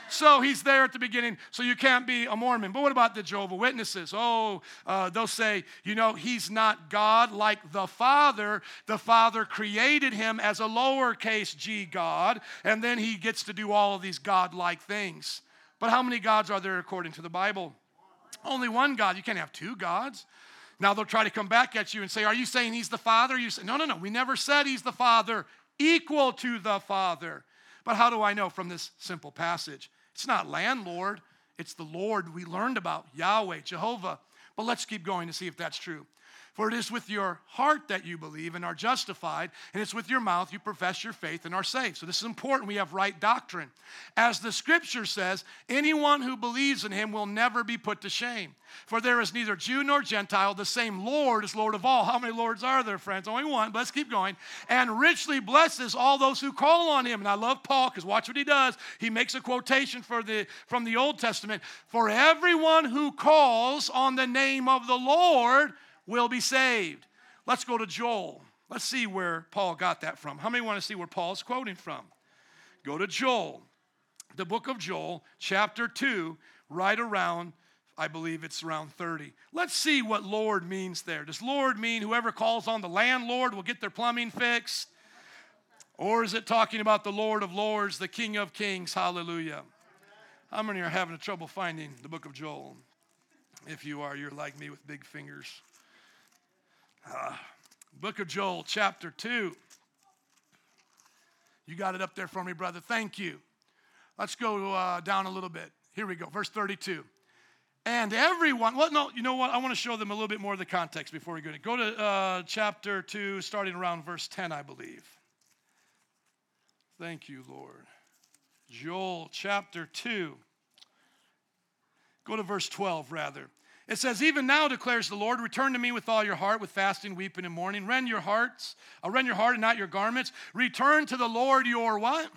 So he's there at the beginning, so you can't be a Mormon. But what about the Jehovah Witnesses? Oh, uh, they'll say, you know, he's not God like the Father. The Father created him as a lowercase g God, and then he gets to do all of these God-like things. But how many gods are there according to the Bible? Only one God. You can't have two gods. Now they'll try to come back at you and say, Are you saying he's the Father? You say, No, no, no. We never said he's the Father equal to the Father. But how do I know from this simple passage? It's not landlord, it's the Lord we learned about, Yahweh, Jehovah. But let's keep going to see if that's true. For it is with your heart that you believe and are justified, and it's with your mouth you profess your faith and are saved. So this is important. We have right doctrine. As the scripture says, anyone who believes in him will never be put to shame. For there is neither Jew nor Gentile, the same Lord is Lord of all. How many Lords are there, friends? Only one, but let's keep going. And richly blesses all those who call on him. And I love Paul because watch what he does. He makes a quotation for the, from the Old Testament. For everyone who calls on the name of the Lord will be saved. Let's go to Joel. Let's see where Paul got that from. How many want to see where Paul's quoting from? Go to Joel, the book of Joel, chapter 2, right around, I believe it's around 30. Let's see what Lord means there. Does Lord mean whoever calls on the landlord will get their plumbing fixed? Or is it talking about the Lord of Lords, the King of Kings? Hallelujah. How many are having trouble finding the book of Joel? If you are, you're like me with big fingers. Uh, Book of Joel, chapter 2. You got it up there for me, brother. Thank you. Let's go uh, down a little bit. Here we go, verse 32. And everyone, well, no, you know what? I want to show them a little bit more of the context before we go to Go to uh, chapter 2, starting around verse 10, I believe. Thank you, Lord. Joel chapter 2. Go to verse 12, rather. It says, Even now declares the Lord, return to me with all your heart, with fasting, weeping, and mourning. Rend your hearts, uh, rend your heart and not your garments. Return to the Lord your what?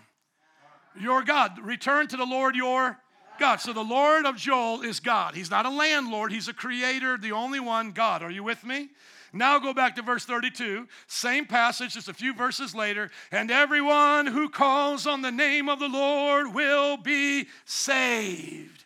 Your God. Return to the Lord your God. So the Lord of Joel is God. He's not a landlord, he's a creator, the only one, God. Are you with me? Now go back to verse 32, same passage, just a few verses later. And everyone who calls on the name of the Lord will be saved.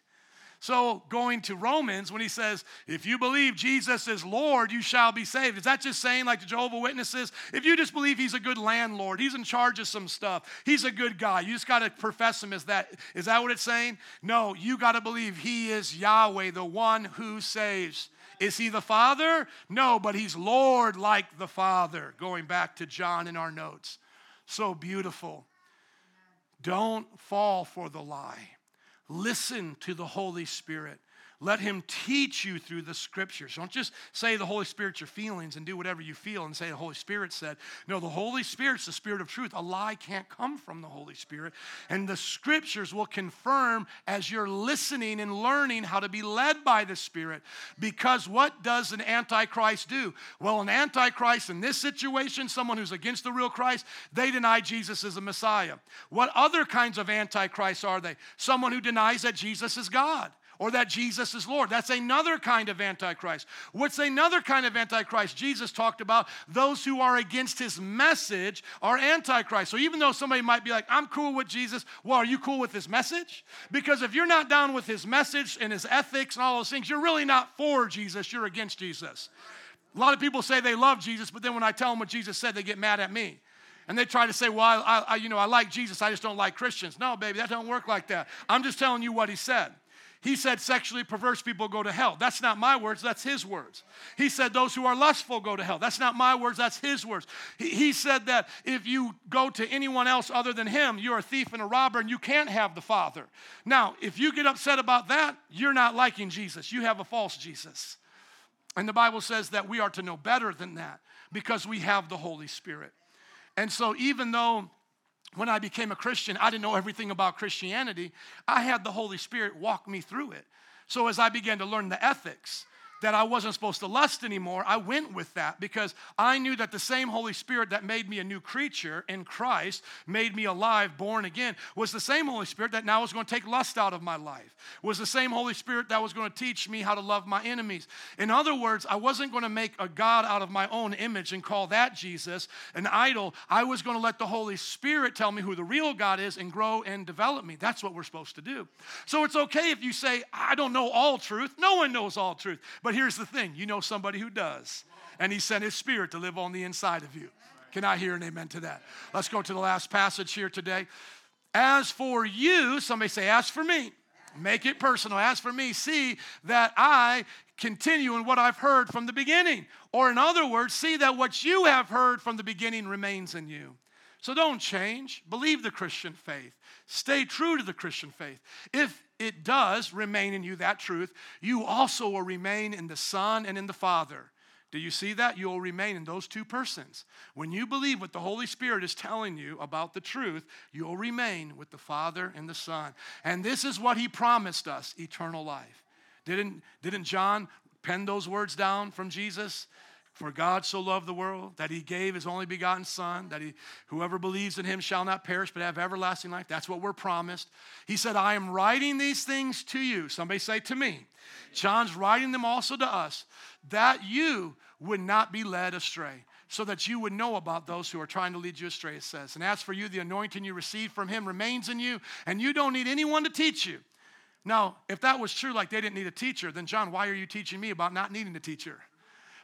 So, going to Romans, when he says, if you believe Jesus is Lord, you shall be saved, is that just saying, like the Jehovah Witnesses, if you just believe he's a good landlord, he's in charge of some stuff, he's a good guy, you just got to profess him as that? Is that what it's saying? No, you got to believe he is Yahweh, the one who saves. Is he the Father? No, but he's Lord like the Father. Going back to John in our notes. So beautiful. Don't fall for the lie. Listen to the Holy Spirit. Let Him teach you through the scriptures. Don't just say the Holy Spirit's your feelings and do whatever you feel and say the Holy Spirit said. No, the Holy Spirit's the Spirit of truth. A lie can't come from the Holy Spirit. And the scriptures will confirm as you're listening and learning how to be led by the Spirit. Because what does an Antichrist do? Well, an Antichrist in this situation, someone who's against the real Christ, they deny Jesus is a Messiah. What other kinds of Antichrists are they? Someone who denies that Jesus is God or that Jesus is Lord. That's another kind of Antichrist. What's another kind of Antichrist? Jesus talked about those who are against his message are Antichrist. So even though somebody might be like, I'm cool with Jesus, well, are you cool with his message? Because if you're not down with his message and his ethics and all those things, you're really not for Jesus, you're against Jesus. A lot of people say they love Jesus, but then when I tell them what Jesus said, they get mad at me. And they try to say, well, I, I, you know, I like Jesus, I just don't like Christians. No, baby, that don't work like that. I'm just telling you what he said. He said sexually perverse people go to hell. That's not my words, that's his words. He said those who are lustful go to hell. That's not my words, that's his words. He, he said that if you go to anyone else other than him, you're a thief and a robber and you can't have the Father. Now, if you get upset about that, you're not liking Jesus. You have a false Jesus. And the Bible says that we are to know better than that because we have the Holy Spirit. And so, even though when I became a Christian, I didn't know everything about Christianity. I had the Holy Spirit walk me through it. So as I began to learn the ethics, that I wasn't supposed to lust anymore, I went with that because I knew that the same Holy Spirit that made me a new creature in Christ, made me alive, born again, was the same Holy Spirit that now was going to take lust out of my life, was the same Holy Spirit that was going to teach me how to love my enemies. In other words, I wasn't going to make a God out of my own image and call that Jesus an idol. I was going to let the Holy Spirit tell me who the real God is and grow and develop me. That's what we're supposed to do. So it's okay if you say, I don't know all truth. No one knows all truth. But but here's the thing you know somebody who does, and he sent his spirit to live on the inside of you. Can I hear an amen to that? Let's go to the last passage here today. As for you, somebody say, As for me, make it personal. As for me, see that I continue in what I've heard from the beginning. Or, in other words, see that what you have heard from the beginning remains in you. So don't change. Believe the Christian faith. Stay true to the Christian faith. If it does remain in you, that truth, you also will remain in the Son and in the Father. Do you see that? You'll remain in those two persons. When you believe what the Holy Spirit is telling you about the truth, you'll remain with the Father and the Son. And this is what He promised us eternal life. Didn't, didn't John pen those words down from Jesus? For God so loved the world that he gave his only begotten Son, that he, whoever believes in him shall not perish but have everlasting life. That's what we're promised. He said, I am writing these things to you. Somebody say to me. John's writing them also to us, that you would not be led astray so that you would know about those who are trying to lead you astray, it says. And as for you, the anointing you received from him remains in you, and you don't need anyone to teach you. Now, if that was true, like they didn't need a teacher, then John, why are you teaching me about not needing a teacher?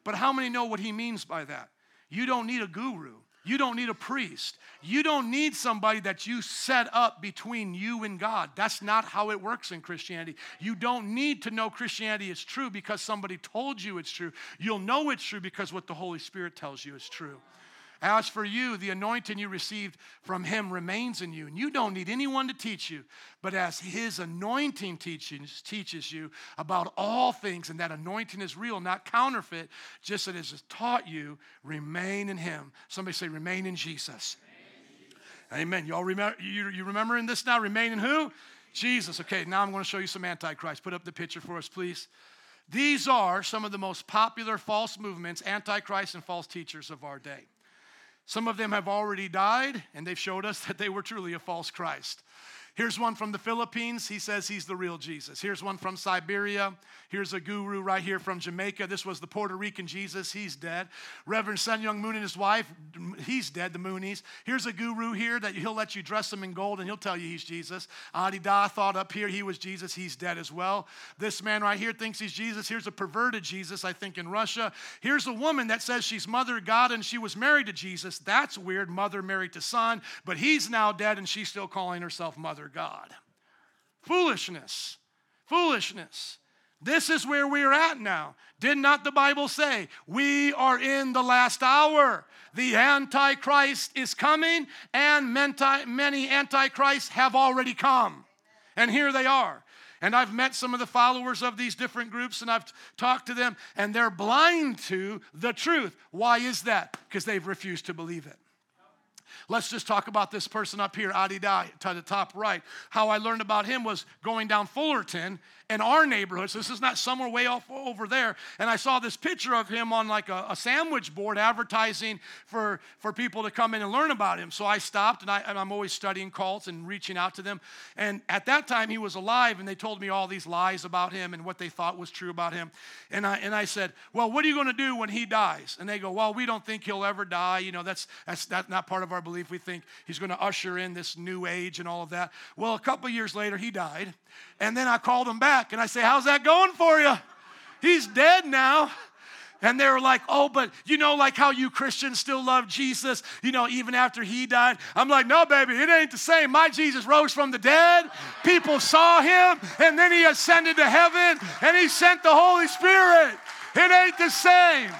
But how many know what he means by that? You don't need a guru. You don't need a priest. You don't need somebody that you set up between you and God. That's not how it works in Christianity. You don't need to know Christianity is true because somebody told you it's true. You'll know it's true because what the Holy Spirit tells you is true. As for you, the anointing you received from him remains in you, and you don't need anyone to teach you. But as his anointing teaches, teaches you about all things, and that anointing is real, not counterfeit, just as it has taught you, remain in him. Somebody say, remain in Jesus. Amen. Amen. Y'all remember you, you remembering this now? Remain in who? Jesus. Okay, now I'm going to show you some Antichrist. Put up the picture for us, please. These are some of the most popular false movements, Antichrist and false teachers of our day. Some of them have already died, and they've showed us that they were truly a false Christ. Here's one from the Philippines. He says he's the real Jesus. Here's one from Siberia. Here's a guru right here from Jamaica. This was the Puerto Rican Jesus. He's dead. Reverend Sun Myung Moon and his wife he's dead, the Moonies. Here's a guru here that he'll let you dress him in gold and he'll tell you he's Jesus. Adi Da thought up here he was Jesus. He's dead as well. This man right here thinks he's Jesus. Here's a perverted Jesus, I think, in Russia. Here's a woman that says she's mother God and she was married to Jesus. That's weird, mother married to son, but he's now dead and she's still calling herself mother God. Foolishness. Foolishness. This is where we're at now. Did not the Bible say we are in the last hour? The Antichrist is coming, and many Antichrists have already come. And here they are. And I've met some of the followers of these different groups and I've talked to them, and they're blind to the truth. Why is that? Because they've refused to believe it. Let's just talk about this person up here, Adi Da, to the top right. How I learned about him was going down Fullerton in our neighborhood. So this is not somewhere way off over there. And I saw this picture of him on like a, a, sandwich board advertising for, for people to come in and learn about him. So I stopped and, I, and I'm always studying cults and reaching out to them. And at that time, he was alive and they told me all these lies about him and what they thought was true about him. And I, and I said, Well, what are you going to do when he dies? And they go, Well, we don't think he'll ever die. You know, that's, that's, that's not part of our belief. We think he's going to usher in this new age and all of that. Well, a couple years later, he died. And then I called him back and I say, How's that going for you? He's dead now. And they were like, oh, but you know, like how you Christians still love Jesus, you know, even after he died. I'm like, no, baby, it ain't the same. My Jesus rose from the dead. People saw him, and then he ascended to heaven, and he sent the Holy Spirit. It ain't the same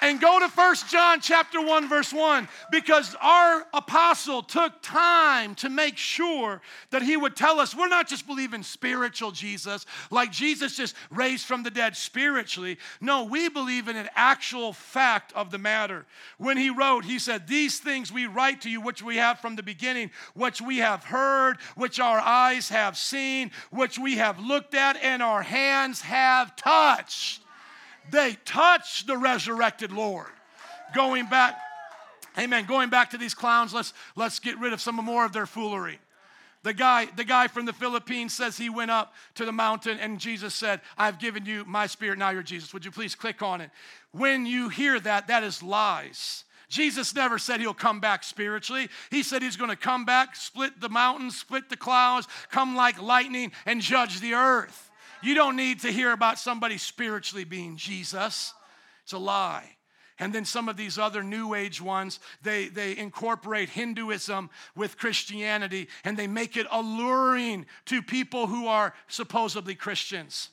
and go to First John chapter 1 verse 1 because our apostle took time to make sure that he would tell us we're not just believing spiritual Jesus like Jesus just raised from the dead spiritually. No we believe in an actual fact of the matter. When he wrote he said these things we write to you which we have from the beginning which we have heard which our eyes have seen which we have looked at and our hands have touched they touched the resurrected Lord. Going back, amen, going back to these clowns, let's, let's get rid of some more of their foolery. The guy, the guy from the Philippines says he went up to the mountain and Jesus said, I've given you my spirit, now you're Jesus. Would you please click on it? When you hear that, that is lies. Jesus never said he'll come back spiritually. He said he's going to come back, split the mountains, split the clouds, come like lightning, and judge the earth. You don't need to hear about somebody spiritually being Jesus. It's a lie. And then some of these other New Age ones, they, they incorporate Hinduism with Christianity and they make it alluring to people who are supposedly Christians.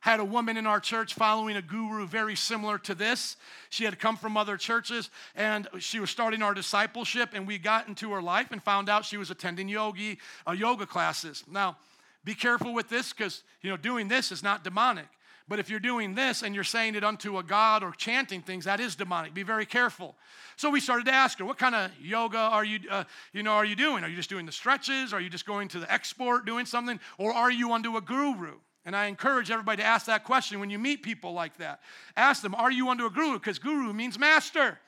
Had a woman in our church following a guru very similar to this. She had come from other churches and she was starting our discipleship, and we got into her life and found out she was attending yogi, uh, yoga classes. Now, be careful with this because, you know, doing this is not demonic. But if you're doing this and you're saying it unto a God or chanting things, that is demonic. Be very careful. So we started to ask her, what kind of yoga are you, uh, you know, are you doing? Are you just doing the stretches? Are you just going to the export doing something? Or are you unto a guru? And I encourage everybody to ask that question when you meet people like that. Ask them, are you unto a guru? Because guru means master.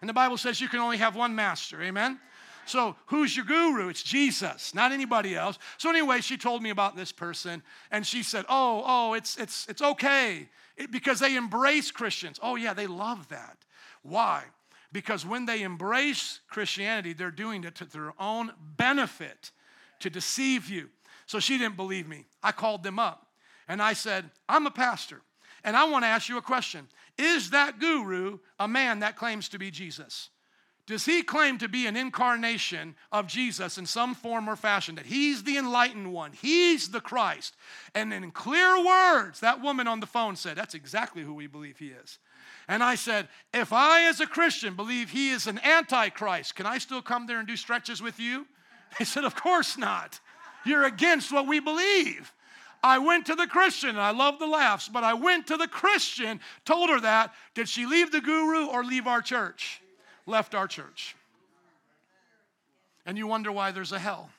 And the Bible says you can only have one master. Amen? So, who's your guru? It's Jesus, not anybody else. So, anyway, she told me about this person, and she said, Oh, oh, it's, it's, it's okay it, because they embrace Christians. Oh, yeah, they love that. Why? Because when they embrace Christianity, they're doing it to their own benefit to deceive you. So, she didn't believe me. I called them up, and I said, I'm a pastor, and I want to ask you a question Is that guru a man that claims to be Jesus? Does he claim to be an incarnation of Jesus in some form or fashion, that he's the enlightened one, he's the Christ? And in clear words, that woman on the phone said, That's exactly who we believe he is. And I said, If I, as a Christian, believe he is an antichrist, can I still come there and do stretches with you? They said, Of course not. You're against what we believe. I went to the Christian, and I love the laughs, but I went to the Christian, told her that. Did she leave the guru or leave our church? Left our church. And you wonder why there's a hell.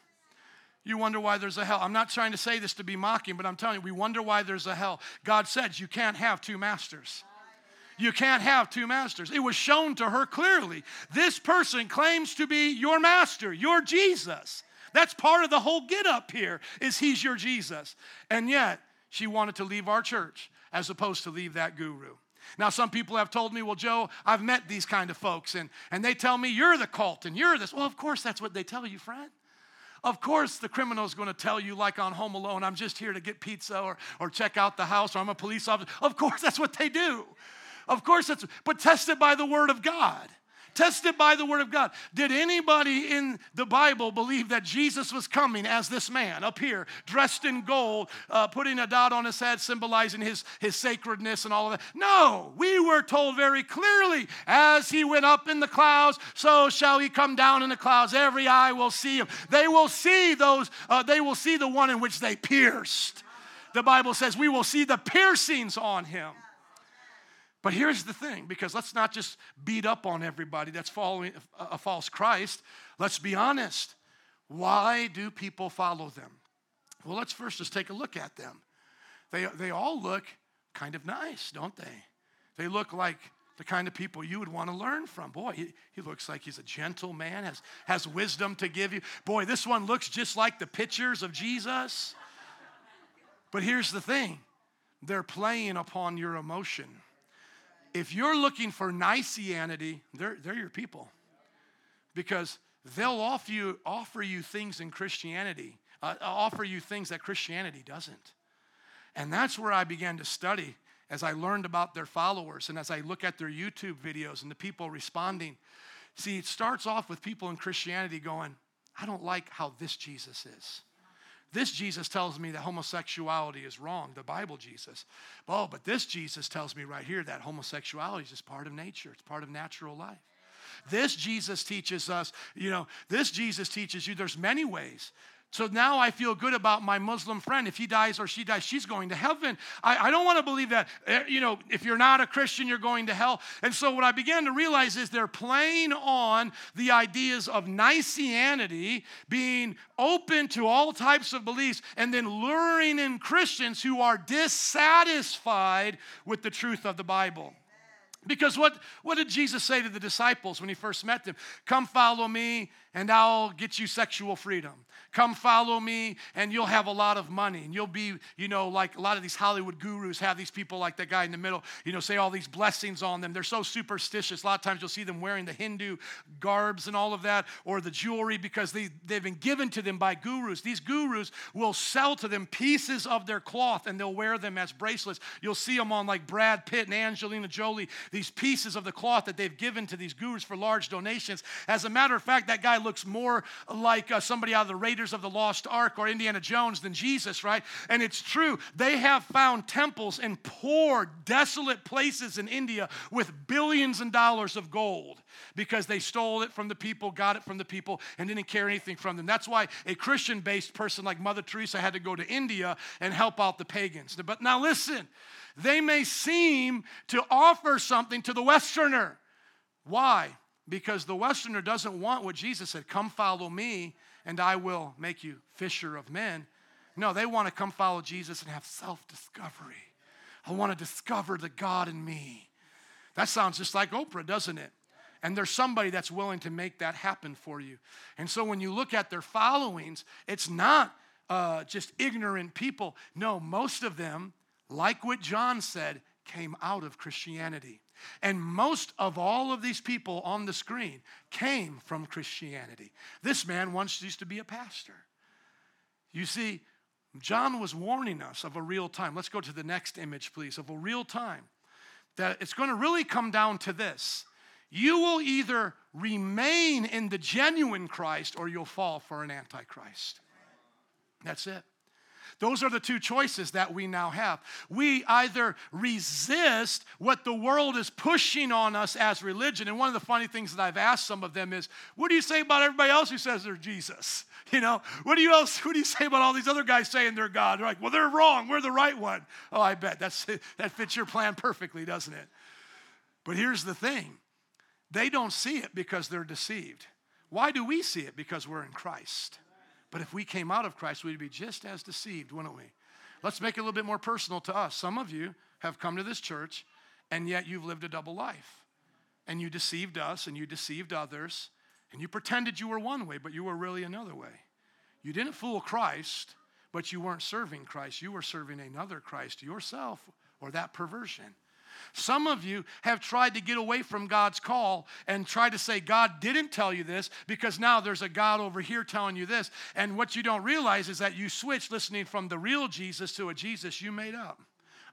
You wonder why there's a hell. I'm not trying to say this to be mocking, but I'm telling you, we wonder why there's a hell. God says you can't have two masters. You can't have two masters. It was shown to her clearly. This person claims to be your master, your Jesus. That's part of the whole get up here is he's your Jesus. And yet, she wanted to leave our church as opposed to leave that guru. Now, some people have told me, well, Joe, I've met these kind of folks, and, and they tell me you're the cult and you're this. Well, of course, that's what they tell you, friend. Of course, the criminal is going to tell you, like on Home Alone, I'm just here to get pizza or, or check out the house or I'm a police officer. Of course, that's what they do. Of course, that's, but tested by the Word of God tested by the Word of God. Did anybody in the Bible believe that Jesus was coming as this man up here, dressed in gold, uh, putting a dot on his head, symbolizing his, his sacredness and all of that? No, we were told very clearly as he went up in the clouds, so shall he come down in the clouds. Every eye will see him. They will see those, uh, they will see the one in which they pierced. The Bible says we will see the piercings on him. But here's the thing because let's not just beat up on everybody that's following a false Christ. Let's be honest. Why do people follow them? Well, let's first just take a look at them. They, they all look kind of nice, don't they? They look like the kind of people you would want to learn from. Boy, he, he looks like he's a gentle man, has, has wisdom to give you. Boy, this one looks just like the pictures of Jesus. But here's the thing they're playing upon your emotion if you're looking for Niceanity, they're, they're your people. Because they'll offer you, offer you things in Christianity, uh, offer you things that Christianity doesn't. And that's where I began to study as I learned about their followers and as I look at their YouTube videos and the people responding. See, it starts off with people in Christianity going, I don't like how this Jesus is. This Jesus tells me that homosexuality is wrong, the Bible Jesus. Oh, but this Jesus tells me right here that homosexuality is just part of nature, it's part of natural life. This Jesus teaches us, you know, this Jesus teaches you there's many ways so now I feel good about my Muslim friend. If he dies or she dies, she's going to heaven. I, I don't want to believe that, eh, you know, if you're not a Christian, you're going to hell. And so what I began to realize is they're playing on the ideas of Niceanity, being open to all types of beliefs, and then luring in Christians who are dissatisfied with the truth of the Bible. Because what, what did Jesus say to the disciples when he first met them? Come follow me, and I'll get you sexual freedom. Come follow me, and you'll have a lot of money. And you'll be, you know, like a lot of these Hollywood gurus have these people like that guy in the middle, you know, say all these blessings on them. They're so superstitious. A lot of times you'll see them wearing the Hindu garbs and all of that, or the jewelry because they, they've been given to them by gurus. These gurus will sell to them pieces of their cloth and they'll wear them as bracelets. You'll see them on like Brad Pitt and Angelina Jolie, these pieces of the cloth that they've given to these gurus for large donations. As a matter of fact, that guy looks more like uh, somebody out of the Raiders of the Lost Ark or Indiana Jones than Jesus, right? And it's true. They have found temples in poor, desolate places in India with billions and dollars of gold because they stole it from the people, got it from the people, and didn't care anything from them. That's why a Christian based person like Mother Teresa had to go to India and help out the pagans. But now listen, they may seem to offer something to the Westerner. Why? Because the Westerner doesn't want what Jesus said come follow me and I will make you fisher of men. No, they want to come follow Jesus and have self discovery. I want to discover the God in me. That sounds just like Oprah, doesn't it? And there's somebody that's willing to make that happen for you. And so when you look at their followings, it's not uh, just ignorant people. No, most of them, like what John said, came out of Christianity. And most of all of these people on the screen came from Christianity. This man once used to be a pastor. You see, John was warning us of a real time. Let's go to the next image, please, of a real time. That it's going to really come down to this. You will either remain in the genuine Christ or you'll fall for an antichrist. That's it. Those are the two choices that we now have. We either resist what the world is pushing on us as religion. And one of the funny things that I've asked some of them is, what do you say about everybody else who says they're Jesus? You know, what do you else, what do you say about all these other guys saying they're God? They're like, well, they're wrong. We're the right one. Oh, I bet. That's, that fits your plan perfectly, doesn't it? But here's the thing. They don't see it because they're deceived. Why do we see it? Because we're in Christ. But if we came out of Christ, we'd be just as deceived, wouldn't we? Let's make it a little bit more personal to us. Some of you have come to this church, and yet you've lived a double life. And you deceived us, and you deceived others, and you pretended you were one way, but you were really another way. You didn't fool Christ, but you weren't serving Christ. You were serving another Christ, yourself, or that perversion. Some of you have tried to get away from God's call and tried to say, God didn't tell you this because now there's a God over here telling you this. And what you don't realize is that you switched listening from the real Jesus to a Jesus you made up.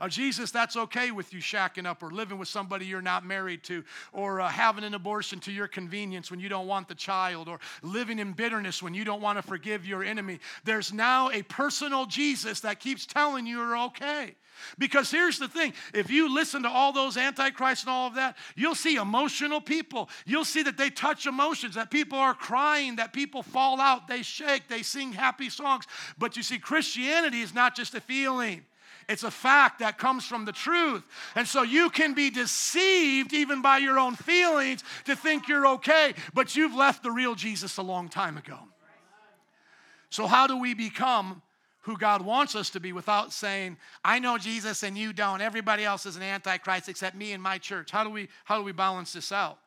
Uh, Jesus, that's okay with you shacking up or living with somebody you're not married to, or uh, having an abortion to your convenience when you don't want the child, or living in bitterness when you don't want to forgive your enemy. There's now a personal Jesus that keeps telling you you're okay. Because here's the thing if you listen to all those antichrists and all of that, you'll see emotional people. You'll see that they touch emotions, that people are crying, that people fall out, they shake, they sing happy songs. But you see, Christianity is not just a feeling. It's a fact that comes from the truth. And so you can be deceived even by your own feelings to think you're okay, but you've left the real Jesus a long time ago. So, how do we become who God wants us to be without saying, I know Jesus and you don't. Everybody else is an antichrist except me and my church. How do we how do we balance this out?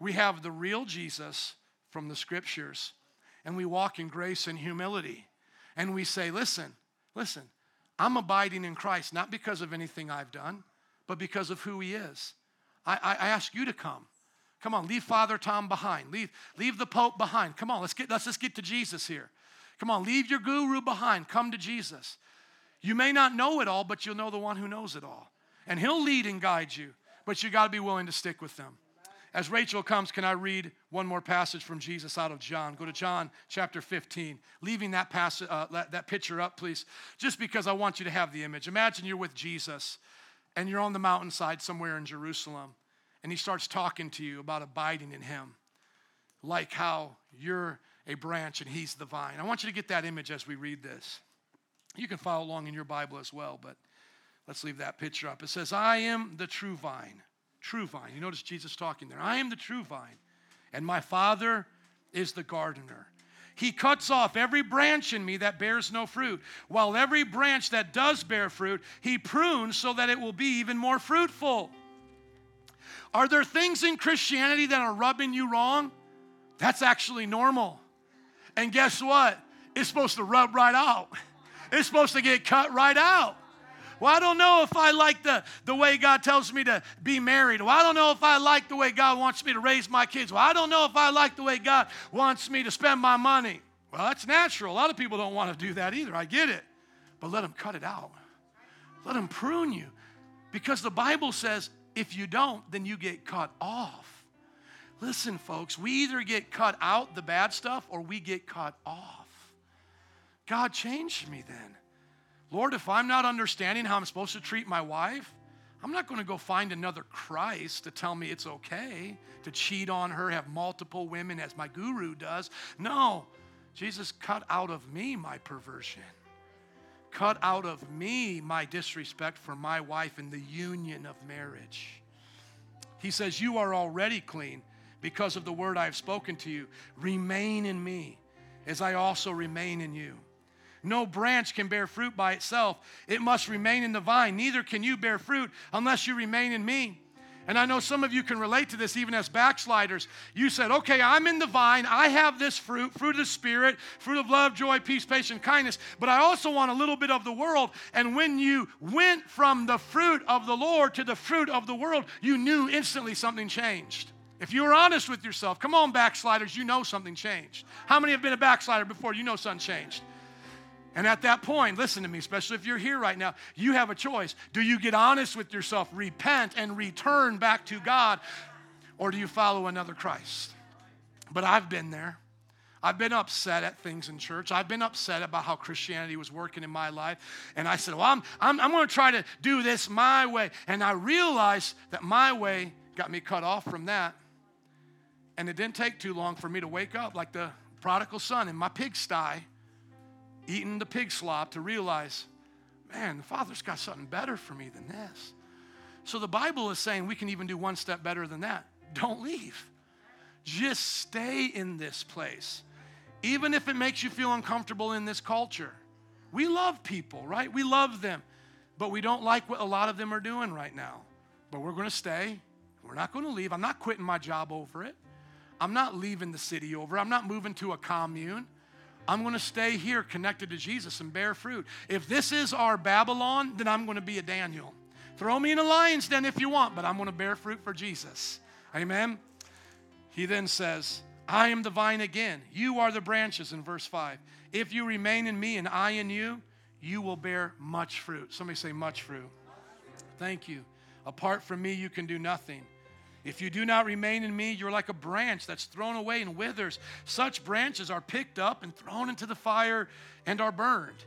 We have the real Jesus from the scriptures and we walk in grace and humility. And we say, listen, listen, I'm abiding in Christ not because of anything I've done, but because of who He is. I, I, I ask you to come. Come on, leave Father Tom behind. Leave, leave the Pope behind. Come on, let's get let's just get to Jesus here. Come on, leave your guru behind. Come to Jesus. You may not know it all, but you'll know the one who knows it all. And he'll lead and guide you, but you got to be willing to stick with them. As Rachel comes, can I read one more passage from Jesus out of John? Go to John chapter 15. Leaving that, passage, uh, that picture up, please, just because I want you to have the image. Imagine you're with Jesus and you're on the mountainside somewhere in Jerusalem, and he starts talking to you about abiding in him, like how you're a branch and he's the vine. I want you to get that image as we read this. You can follow along in your Bible as well, but let's leave that picture up. It says, I am the true vine true vine. You notice Jesus talking there. I am the true vine, and my Father is the gardener. He cuts off every branch in me that bears no fruit, while every branch that does bear fruit, he prunes so that it will be even more fruitful. Are there things in Christianity that are rubbing you wrong? That's actually normal. And guess what? It's supposed to rub right out. It's supposed to get cut right out. Well, I don't know if I like the, the way God tells me to be married. Well, I don't know if I like the way God wants me to raise my kids. Well, I don't know if I like the way God wants me to spend my money. Well, that's natural. A lot of people don't want to do that either. I get it. But let them cut it out. Let them prune you. Because the Bible says if you don't, then you get cut off. Listen, folks, we either get cut out the bad stuff or we get cut off. God changed me then. Lord, if I'm not understanding how I'm supposed to treat my wife, I'm not going to go find another Christ to tell me it's okay to cheat on her, have multiple women as my guru does. No, Jesus cut out of me my perversion. Cut out of me my disrespect for my wife in the union of marriage. He says, You are already clean because of the word I have spoken to you. Remain in me as I also remain in you. No branch can bear fruit by itself, it must remain in the vine. Neither can you bear fruit unless you remain in me. And I know some of you can relate to this even as backsliders. You said, okay, I'm in the vine. I have this fruit, fruit of the Spirit, fruit of love, joy, peace, patience, kindness, but I also want a little bit of the world. And when you went from the fruit of the Lord to the fruit of the world, you knew instantly something changed. If you were honest with yourself, come on, backsliders, you know something changed. How many have been a backslider before? You know something changed. And at that point, listen to me, especially if you're here right now, you have a choice. Do you get honest with yourself, repent, and return back to God, or do you follow another Christ? But I've been there. I've been upset at things in church. I've been upset about how Christianity was working in my life. And I said, Well, I'm, I'm, I'm going to try to do this my way. And I realized that my way got me cut off from that. And it didn't take too long for me to wake up like the prodigal son in my pigsty eating the pig slop to realize, man, the Father's got something better for me than this. So the Bible is saying we can even do one step better than that. Don't leave. Just stay in this place, even if it makes you feel uncomfortable in this culture. We love people, right? We love them, but we don't like what a lot of them are doing right now. But we're going to stay. We're not going to leave. I'm not quitting my job over it. I'm not leaving the city over. I'm not moving to a commune. I'm going to stay here connected to Jesus and bear fruit. If this is our Babylon, then I'm going to be a Daniel. Throw me in a lion's den if you want, but I'm going to bear fruit for Jesus. Amen. He then says, I am the vine again. You are the branches in verse 5. If you remain in me and I in you, you will bear much fruit. Somebody say, much fruit. Thank you. Apart from me, you can do nothing. If you do not remain in me, you're like a branch that's thrown away and withers. Such branches are picked up and thrown into the fire and are burned.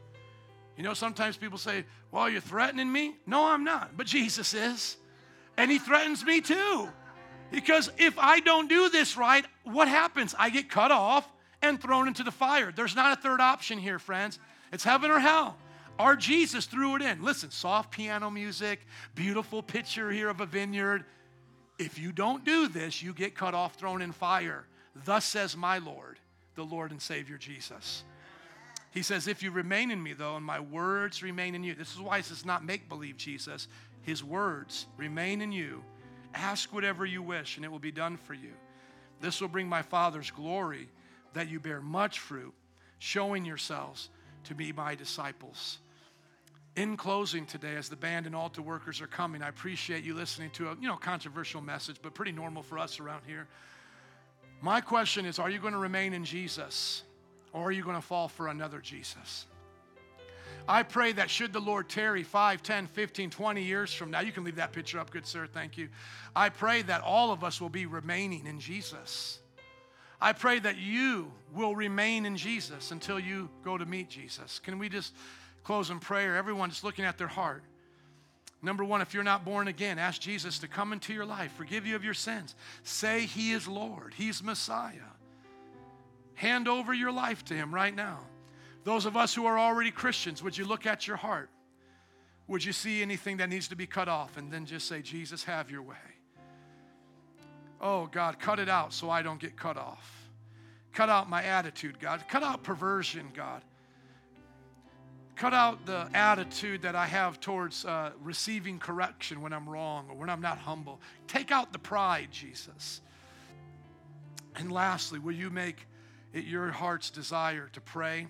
You know, sometimes people say, Well, you're threatening me? No, I'm not. But Jesus is. And he threatens me too. Because if I don't do this right, what happens? I get cut off and thrown into the fire. There's not a third option here, friends. It's heaven or hell. Our Jesus threw it in. Listen, soft piano music, beautiful picture here of a vineyard. If you don't do this, you get cut off, thrown in fire. Thus says my Lord, the Lord and Savior Jesus. He says, If you remain in me, though, and my words remain in you, this is why this is not make believe Jesus. His words remain in you. Ask whatever you wish, and it will be done for you. This will bring my Father's glory that you bear much fruit, showing yourselves to be my disciples. In closing today, as the band and altar workers are coming, I appreciate you listening to a you know controversial message, but pretty normal for us around here. My question is, are you going to remain in Jesus, or are you going to fall for another Jesus? I pray that should the Lord tarry 5, 10, 15, 20 years from now, you can leave that picture up, good sir, thank you. I pray that all of us will be remaining in Jesus. I pray that you will remain in Jesus until you go to meet Jesus. Can we just close in prayer. Everyone just looking at their heart. Number one, if you're not born again, ask Jesus to come into your life, forgive you of your sins. Say He is Lord, He's Messiah. Hand over your life to Him right now. Those of us who are already Christians, would you look at your heart? Would you see anything that needs to be cut off? And then just say, Jesus, have your way. Oh, God, cut it out so I don't get cut off. Cut out my attitude, God. Cut out perversion, God. Cut out the attitude that I have towards uh, receiving correction when I'm wrong or when I'm not humble. Take out the pride, Jesus. And lastly, will you make it your heart's desire to pray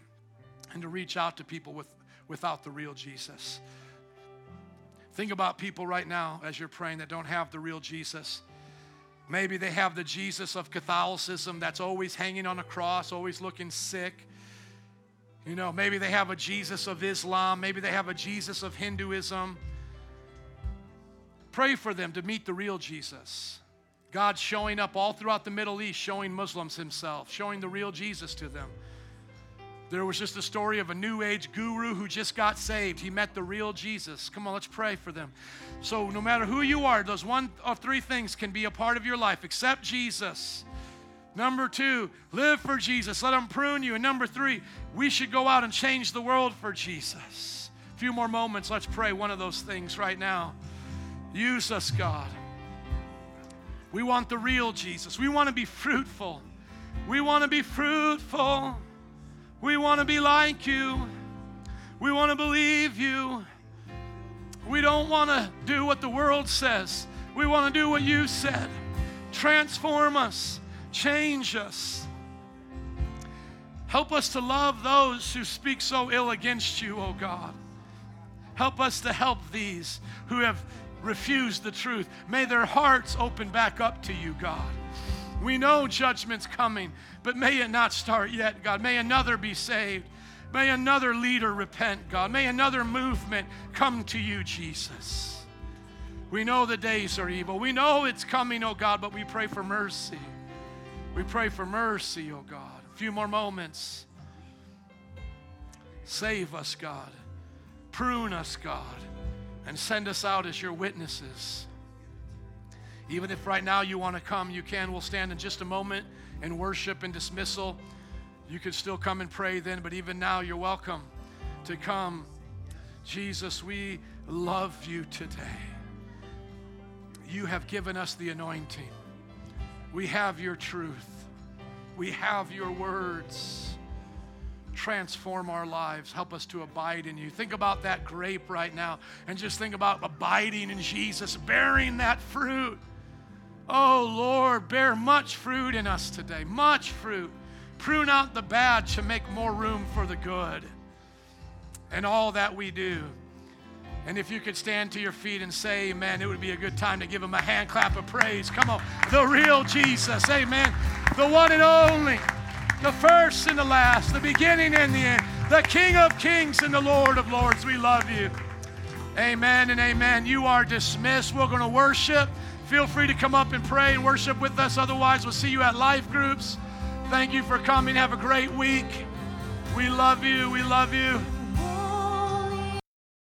and to reach out to people with, without the real Jesus? Think about people right now as you're praying that don't have the real Jesus. Maybe they have the Jesus of Catholicism that's always hanging on a cross, always looking sick you know, maybe they have a Jesus of Islam, maybe they have a Jesus of Hinduism. Pray for them to meet the real Jesus. God showing up all throughout the Middle East, showing Muslims himself, showing the real Jesus to them. There was just a story of a new age guru who just got saved. He met the real Jesus. Come on, let's pray for them. So, no matter who you are, those one of three things can be a part of your life. Accept Jesus. Number two, live for Jesus. Let Him prune you. And number three, we should go out and change the world for Jesus. A few more moments. Let's pray one of those things right now. Use us, God. We want the real Jesus. We want to be fruitful. We want to be fruitful. We want to be like you. We want to believe you. We don't want to do what the world says. We want to do what you said. Transform us. Change us. Help us to love those who speak so ill against you, O God. Help us to help these who have refused the truth. May their hearts open back up to you, God. We know judgment's coming, but may it not start yet, God. May another be saved. May another leader repent, God. May another movement come to you, Jesus. We know the days are evil. We know it's coming, oh God, but we pray for mercy. We pray for mercy, oh God. A few more moments. Save us, God. Prune us, God. And send us out as your witnesses. Even if right now you want to come, you can. We'll stand in just a moment in worship and dismissal. You could still come and pray then, but even now you're welcome to come. Jesus, we love you today. You have given us the anointing. We have your truth. We have your words. Transform our lives. Help us to abide in you. Think about that grape right now and just think about abiding in Jesus, bearing that fruit. Oh Lord, bear much fruit in us today, much fruit. Prune out the bad to make more room for the good. And all that we do And if you could stand to your feet and say amen, it would be a good time to give him a hand clap of praise. Come on. The real Jesus. Amen. The one and only. The first and the last. The beginning and the end. The King of kings and the Lord of lords. We love you. Amen and amen. You are dismissed. We're going to worship. Feel free to come up and pray and worship with us. Otherwise, we'll see you at life groups. Thank you for coming. Have a great week. We love you. We love you.